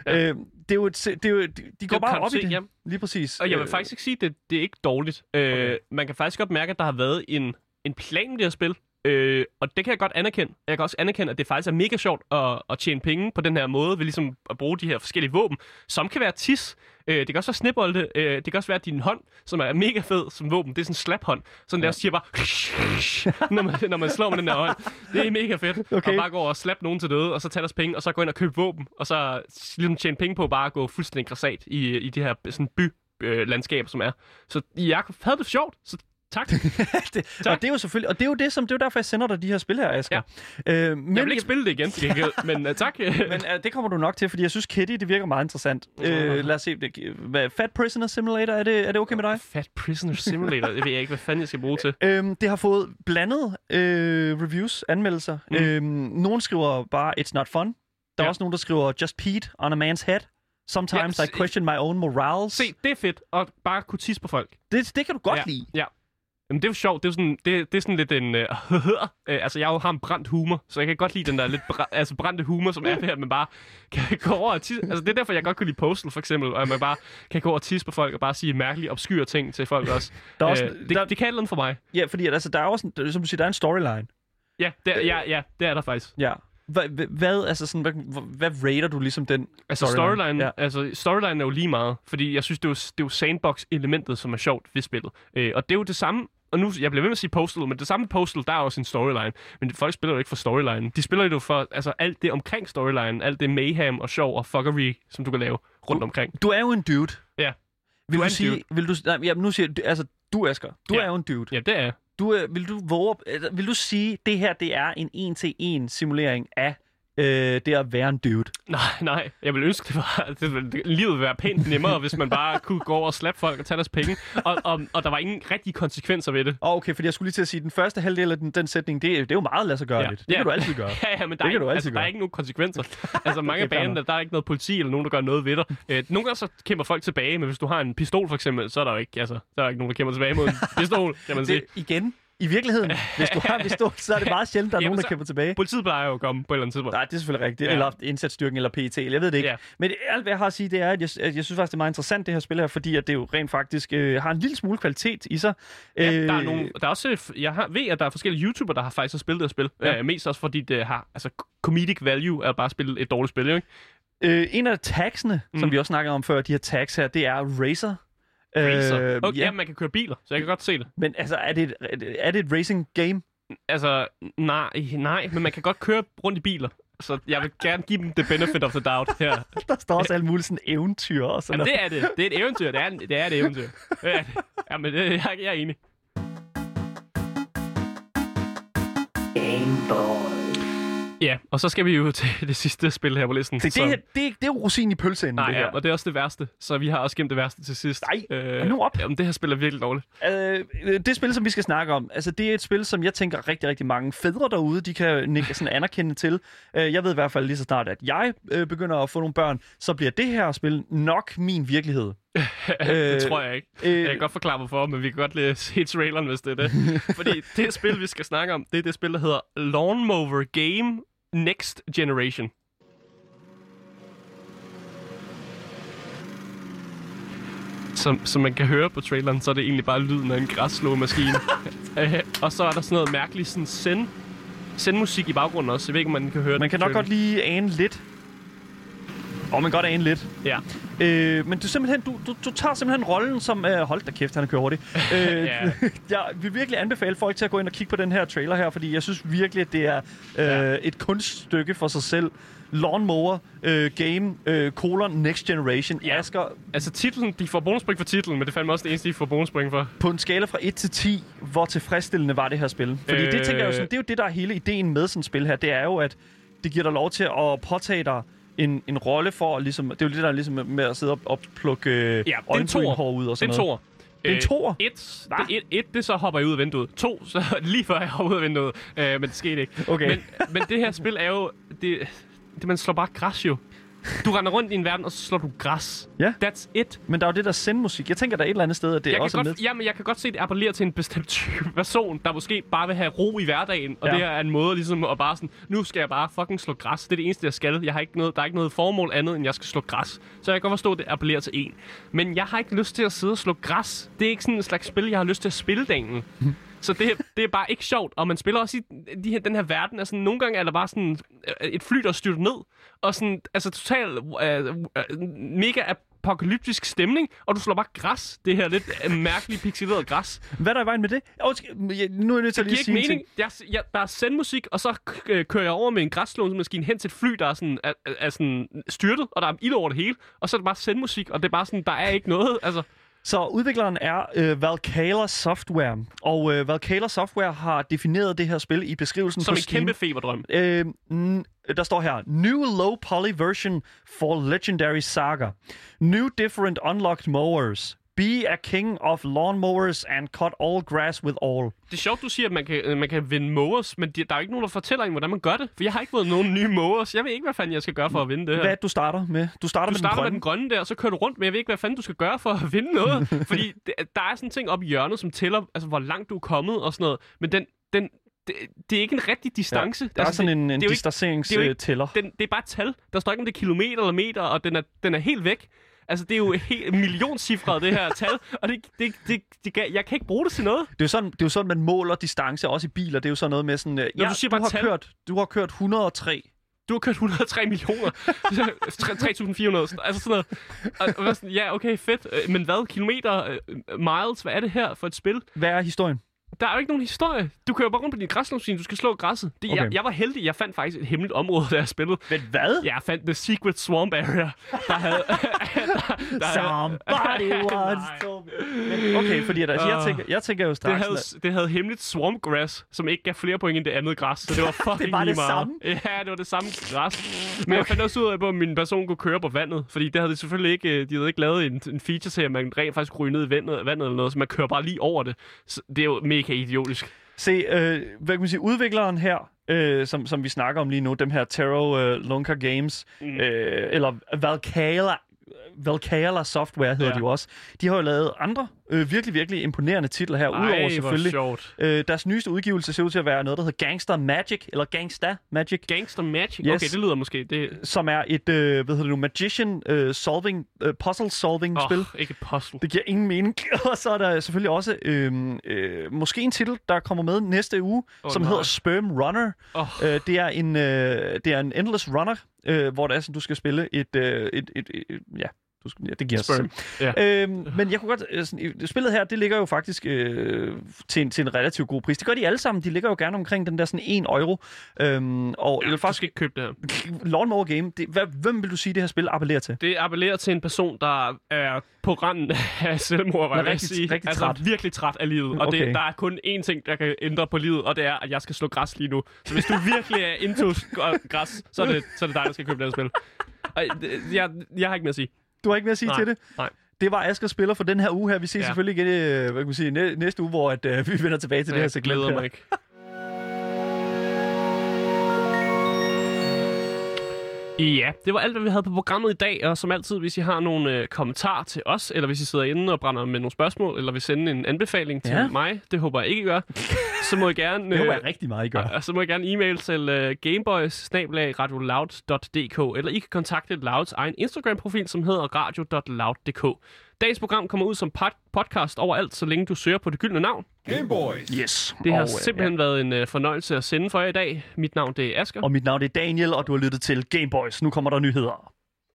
Ja. Øh, det er jo, et, se- det er jo, de, de går bare op i koncept, det. ja. Lige præcis. Og jeg vil Øh, faktisk ikke sige, at det, det er ikke dårligt. Øh, Okay. Man kan faktisk godt mærke, at der har været en, en plan med det her spil. Øh, og det kan jeg godt anerkende. Jeg kan også anerkende, at det faktisk er mega sjovt at, at tjene penge på den her måde, ved ligesom at bruge de her forskellige våben, som kan være tis. Øh, det kan også være snebolde. Øh, det kan også være din hånd, som er mega fed som våben. Det er sådan en slaphånd. Sådan der siger bare, [LAUGHS] når man, når man slår med den der hånd. Det er mega fedt. Okay. Og bare gå og slappe nogen til døde, og så tage deres penge, og så gå ind og købe våben, og så ligesom tjene penge på bare at gå fuldstændig græsat i, i det her sådan by øh, landskab, som er. Så jeg havde det sjovt, så tak. [LAUGHS] det, og det er jo selvfølgelig, og det er jo det, som, det er jo derfor, jeg sender dig de her spil her, Asger. Ja. Øh, men Jeg vil ikke spille det igen, til gengæld, [LAUGHS] men uh, tak. Men uh, det kommer du nok til, fordi jeg synes, Kitty, det virker meget interessant. Uh, lad os se, det, hvad, Fat Prisoner Simulator, er det, er det okay med dig? Fat Prisoner Simulator, det ved jeg ikke, hvad fanden jeg skal bruge til. [LAUGHS] Øhm, det har fået blandede øh, reviews, anmeldelser. Mm. Øhm, nogen skriver bare, it's not fun. Der er Ja. også nogen, der skriver, just peed on a man's head. Sometimes Ja, I question my own morals. Se, det er fedt, at bare kunne tisse på folk. Det, det kan du godt ja. lide. Ja. Jamen, det er jo sjovt. Det er, sådan, det, det er sådan lidt en... Øh, [LAUGHS] øh, altså, jeg har en brændt humor, så jeg kan godt lide den der lidt bra- altså, brændte humor, som er det her, at man bare kan [LAUGHS] gå over og tisse. Altså, det er derfor, jeg godt kan lide Postal, for eksempel, og at man bare kan gå over og tisse på folk og bare sige mærkelige, obskyre ting til folk også. Der er også, øh, det, der, det kan et eller andet for mig. Ja, fordi altså, der er også, en, som du siger, der er en storyline. Ja, det, er- ja, ja, det er der faktisk. Ja. Hvad, hvad, altså sådan, hvad, hvad rater du ligesom den Altså storyline? storyline, ja. altså storyline er jo lige meget, fordi jeg synes, det er jo, det er jo sandbox-elementet, som er sjovt ved spillet. Øh, og det er jo det samme, og nu, jeg bliver ved med at sige Postal, men det samme Postal, der er også en storyline. Men folk spiller jo ikke for storyline. De spiller jo for altså, alt det omkring storyline, alt det mayhem og sjov og fuckery, som du kan lave rundt omkring. Du er jo en dude. Ja. Vil Du du, sige, dude. vil du, nej, ja, nu siger altså, du Asger, du Ja. er jo en dude. Ja, det er. Du, vil du våge, eller vil du sige, det her det er en en-til-en simulering af øh, det at være en dude? Nej, nej. Jeg vil ønske, det var, [LAUGHS] det, det, livet ville være pænt nemmere, hvis man bare kunne gå over og slappe folk og tage deres penge. Og, og, og der var ingen rigtige konsekvenser ved det. Oh, okay, fordi jeg skulle lige til at sige, at den første halvdel af den, den sætning, det, er- det er jo meget lad sig gøre Ja. lidt. Det Ja. kan du altid gøre. [LAUGHS] Ja, ja, men der, Det er, kan du ikke, altså, der er gøre. ikke nogen konsekvenser. [LAUGHS] altså mange Okay, af banerne, der er ikke noget politi eller nogen, der gør noget ved dig. Øh, nogle gange så kæmper folk tilbage, men hvis du har en pistol for eksempel, så er der jo ikke, altså, der er ikke nogen, der kæmper tilbage mod en pistol, kan man sige. Det, igen, i virkeligheden, hvis du har en pistol, [LAUGHS] så er det meget sjældent, der er Jamen, nogen, der kæmper tilbage. Politiet plejer jo at komme på et eller andet tidspunkt. Nej, det er selvfølgelig rigtigt. Ja. Eller indsatsstyrken, eller PET, eller jeg ved det ikke. Ja. Men det- alt, hvad jeg har at sige, det er, at jeg, at jeg synes faktisk, det er meget interessant, det her spil her, fordi at det jo rent faktisk øh, har en lille smule kvalitet i sig. Ja, Øh, der er nogle, der er også, jeg har, ved, at der er forskellige YouTubere, der har faktisk spillet det her spil. Ja. Øh, mest også fordi det har, altså comedic value er bare at spille et dårligt spil, ikke? Øh, en af tagsene, mm. som vi også snakkede om før, de her tags her, det er Racer. Racer. Øh, okay, ja. man kan køre biler, så jeg kan godt se det. Men altså, er det, et, er det et racing game? Altså, nej, nej, men man kan godt køre rundt i biler. Så jeg vil gerne give dem the benefit of the doubt her. [LAUGHS] Der står også alle mulige sådan eventyr og sådan Jamen, noget. det er det. Det er et eventyr. Det er, det er et eventyr. Det er det. Jamen, det, jeg, jeg er enig. Ja, og så skal vi jo [LAUGHS] til det sidste spil her på listen. Det, det, som- her, det, det er jo rosin i pølseenden, Nej, det her. ja, og det er også det værste. Så vi har også gemt det værste til sidst. Nej, hold nu op. Jamen, det her spil er virkelig dårligt. Øh, det spil, som vi skal snakke om, altså det er et spil, som jeg tænker rigtig, rigtig mange fædre derude, de kan nikke sådan anerkende til. Øh, jeg ved i hvert fald lige så snart, at jeg øh, begynder at få nogle børn, så bliver det her spil nok min virkelighed. [LAUGHS] det tror jeg ikke. øh, Jeg kan godt forklare, hvorfor, men vi kan godt lige se traileren, hvis det er det. [LAUGHS] Fordi det spil, vi skal snakke om, det er det spil, der hedder Lawnmower Game Next Generation. som, som man kan høre på traileren, så er det egentlig bare lyden af en græsslåmaskine. [LAUGHS] øh, og så er der sådan noget mærkeligt sådan send, sendmusik i baggrunden også. Jeg ved ikke, om man kan høre Man det kan på nok godt lige ane lidt. Og man godt ane lidt. Ja. Øh, men du, simpelthen, du, du, du tager simpelthen rollen som... Øh, hold da kæft, han kører hurtigt. [LAUGHS] Øh, Ja. [LAUGHS] jeg vil virkelig anbefale folk til at gå ind og kigge på den her trailer her, fordi jeg synes virkelig, at det er øh, Ja. et kunststykke for sig selv. Lawnmower øh, Game øh, colon Next Generation. Ja. Asger, Altså titlen, de får bonuspoint for titlen, men det fandme også det eneste, de får bonuspoint for. på en skala fra 1 til 10, hvor tilfredsstillende var det her spil? Fordi øh... det tænker jeg jo sådan, det er jo det, der er hele ideen med sådan et spil her. Det er jo, at det giver dig lov til at påtage dig en, en rolle for, at ligesom, det er jo det, der er ligesom med- at sidde og, og plukke øh, Ja, øjenbrynhår ud og Det sådan en noget. toer. Det er en toer? Et, Hva? det, et, et, det så hopper jeg ud af vinduet. To, så [LAUGHS] lige før jeg hopper ud af vinduet. Øh, men det skete ikke. Okay. Men, men det her spil er jo... Det, det, man slår bare græs jo. Du render rundt i en verden, og så slår du græs. Ja. That's it. Men der er jo det der sendmusik. Jeg tænker, der er et eller andet sted, at det Jeg også kan, er med. godt, jamen, jeg kan godt se, at det appellerer til en bestemt type person, der måske bare vil have ro i hverdagen. Og Ja. det her er en måde ligesom at bare sådan, nu skal jeg bare fucking slå græs. Det er det eneste, jeg skal. Jeg har ikke noget, der er ikke noget formål andet, end jeg skal slå græs. Så jeg kan godt forstå, at det appellerer til en. Men jeg har ikke lyst til at sidde og slå græs. Det er ikke sådan en slags spil, jeg har lyst til at spille dagen. Så det, det er bare ikke sjovt. Og man spiller også i de her, den her verden. Altså, nogle gange er der bare sådan øh, et fly, der styrter ned. Og sådan, altså totalt øh, øh, mega apokalyptisk stemning. Og du slår bare græs. Det her lidt mærkelige pixelerede græs. Hvad er der i vejen med det? Oh, nu er jeg nødt til at lige sige en mening. Jeg, jeg, der er sendmusik, og så kører jeg over med en græsslånsmaskine hen til et fly, der er, sådan, er- er sådan styrtet, og der er ild over det hele. Og så er det bare sendmusik, og det er bare sådan, der er ikke noget. Altså, Så udvikleren er øh, Valkala Software, og øh, Valkala Software har defineret det her spil i beskrivelsen som på en Steam. kæmpe feberdrøm. Øh, der står her, New low poly version for Legendary Saga. New different unlocked mowers. Be a king of lawnmowers and cut all grass with all. Det er sjovt, du siger, at man kan, øh, man kan vinde mowers, men de, der er jo ikke nogen, der fortæller en, hvordan man gør det. For jeg har ikke fået nogen nye mowers. Jeg ved ikke, hvad fanden jeg skal gøre for at vinde det her. Hvad det, du starter med? Du starter Du med starter den med grønne. den grønne der, og så kører du rundt, men jeg ved ikke, hvad fanden du skal gøre for at vinde noget. [LAUGHS] Fordi det, der er sådan en ting oppe i hjørnet, som tæller, altså hvor langt du er kommet og sådan noget. Men den, den, det, det er ikke en rigtig distance. Der er Altså, sådan en, en det er jo ikke- det er ikke- distanceringstæller. den, det er bare et tal. Der står ikke, om det er kilometer eller meter, og den er, den er helt væk. Altså, det er jo helt millioncifret, det her tal. Og det, det, det, det, jeg kan ikke bruge det til noget. Det er, jo sådan, det er jo sådan, man måler distance, også i biler. Det er jo sådan noget med sådan... øh, Når du siger bare du har, tal. kørt, du har kørt 103. Du har kørt 103 millioner. [LAUGHS] 3.400. Altså sådan noget. Og, og sådan, ja, okay, fedt. Øh, Men hvad? Kilometer? øh, Miles? Hvad er det her for et spil? Hvad er historien? Der er jo ikke nogen historie. Du kører bare rundt på din græsslåsmaskine. Du skal slå græsset. Det, Okay. jeg, jeg var heldig. Jeg fandt faktisk et hemmeligt område, da jeg spillede. Men hvad? Jeg fandt The Secret Swamp Area. Der havde... [LAUGHS] der, der Somebody wants [LAUGHS] Nej. to... Okay, fordi der, jeg, Åh. tænker, jeg tænker jo Det straks... havde, det havde hemmeligt swamp grass, som ikke gav flere point end det andet græs. Så det var fucking [LAUGHS] Det var det meget. samme? Ja, det var det samme græs. Men jeg fandt også ud af, at min person kunne køre på vandet. Fordi det havde de selvfølgelig ikke, øh, de havde ikke lavet en, en feature til, at man rent faktisk kunne ned i vandet, vandet eller noget. Så man kører bare lige over det. Så det er jo mega idiotisk. Se, øh, hvad kan man sige, udvikleren her, øh, som, som vi snakker om lige nu, dem her Taro øh, Lunka Games, mm. øh, eller Valkala, Valkala Software hedder Ja. de jo også, de har jo lavet andre øh, virkelig, virkelig imponerende titler her, udover hvor selvfølgelig. sjovt. Øh, deres nyeste udgivelse ser ud til at være noget, der hedder Gangster Magic, eller Gangsta Magic, Gangster Magic? Yes. Okay, det lyder måske... Det, som er et, øh, hvad hedder det nu, magician øh, solving, øh, puzzle solving oh, spil. ikke et puzzle. Det giver ingen mening. [LAUGHS] Og så er der selvfølgelig også øh, øh, måske en titel, der kommer med næste uge, oh, som nej. hedder Sperm Runner. Oh, Øh, det, er en, øh, det er en endless runner, øh, hvor det er sådan, du skal spille et... Øh, et, et, et ja, du skal, ja, det giver sig Sperm. Ja. Øhm, men jeg kunne godt... øh, Sådan, i- spillet her, det ligger jo faktisk øh, til, en, til en relativt god pris. Det gør de alle sammen. De ligger jo gerne omkring den der sådan 1 euro. Øhm, og Ja, jeg vil faktisk... ikke købe det her. [LAUGHS] Lawnmower Game, det, hvad, hvem vil du sige, det her spil appellerer til? Det appellerer til en person, der er på randen [LAUGHS] af selvmord, Men jeg rigtig- sige. rigtig altså træt. virkelig træt af livet. Og Okay. det, der er kun én ting, der kan ændre på livet, og det er, at jeg skal slå græs lige nu. Så hvis du virkelig er into græs, så er, det, så er det dig, der skal købe det her spil. Og, jeg, jeg har ikke mere at sige. Du har ikke mere at sige Nej, til det? nej. Det var Asger Spiller for den her uge her. Vi ses Ja. ja. selvfølgelig igen øh, hvad kan man sige, næ- næste uge, hvor at, øh, [LAUGHS] vi vender tilbage til det her jeg segment glæder her. mig ikke. Ja, det var alt, hvad vi havde på programmet i dag, og som altid, hvis I har nogle øh, kommentarer til os, eller hvis I sidder inde og brænder med nogle spørgsmål, eller vil sende en anbefaling til Ja. mig, det håber jeg ikke, I gør, [LAUGHS] så må I gerne... Det øh, var rigtig meget, I gør. Og så må I gerne e-mail til uh, gameboys eller I kan kontakte Louds egen Instagram-profil, som hedder radio.loud.dk. Dagens program kommer ud som pod- podcast overalt, så længe du søger på det gyldne navn. Gameboys. Yes. Det har og, øh, simpelthen været en uh, fornøjelse at sende for jer i dag. Mit navn det er Asger. Og mit navn det er Daniel, og du har lyttet til Gameboys. Nu kommer der nyheder.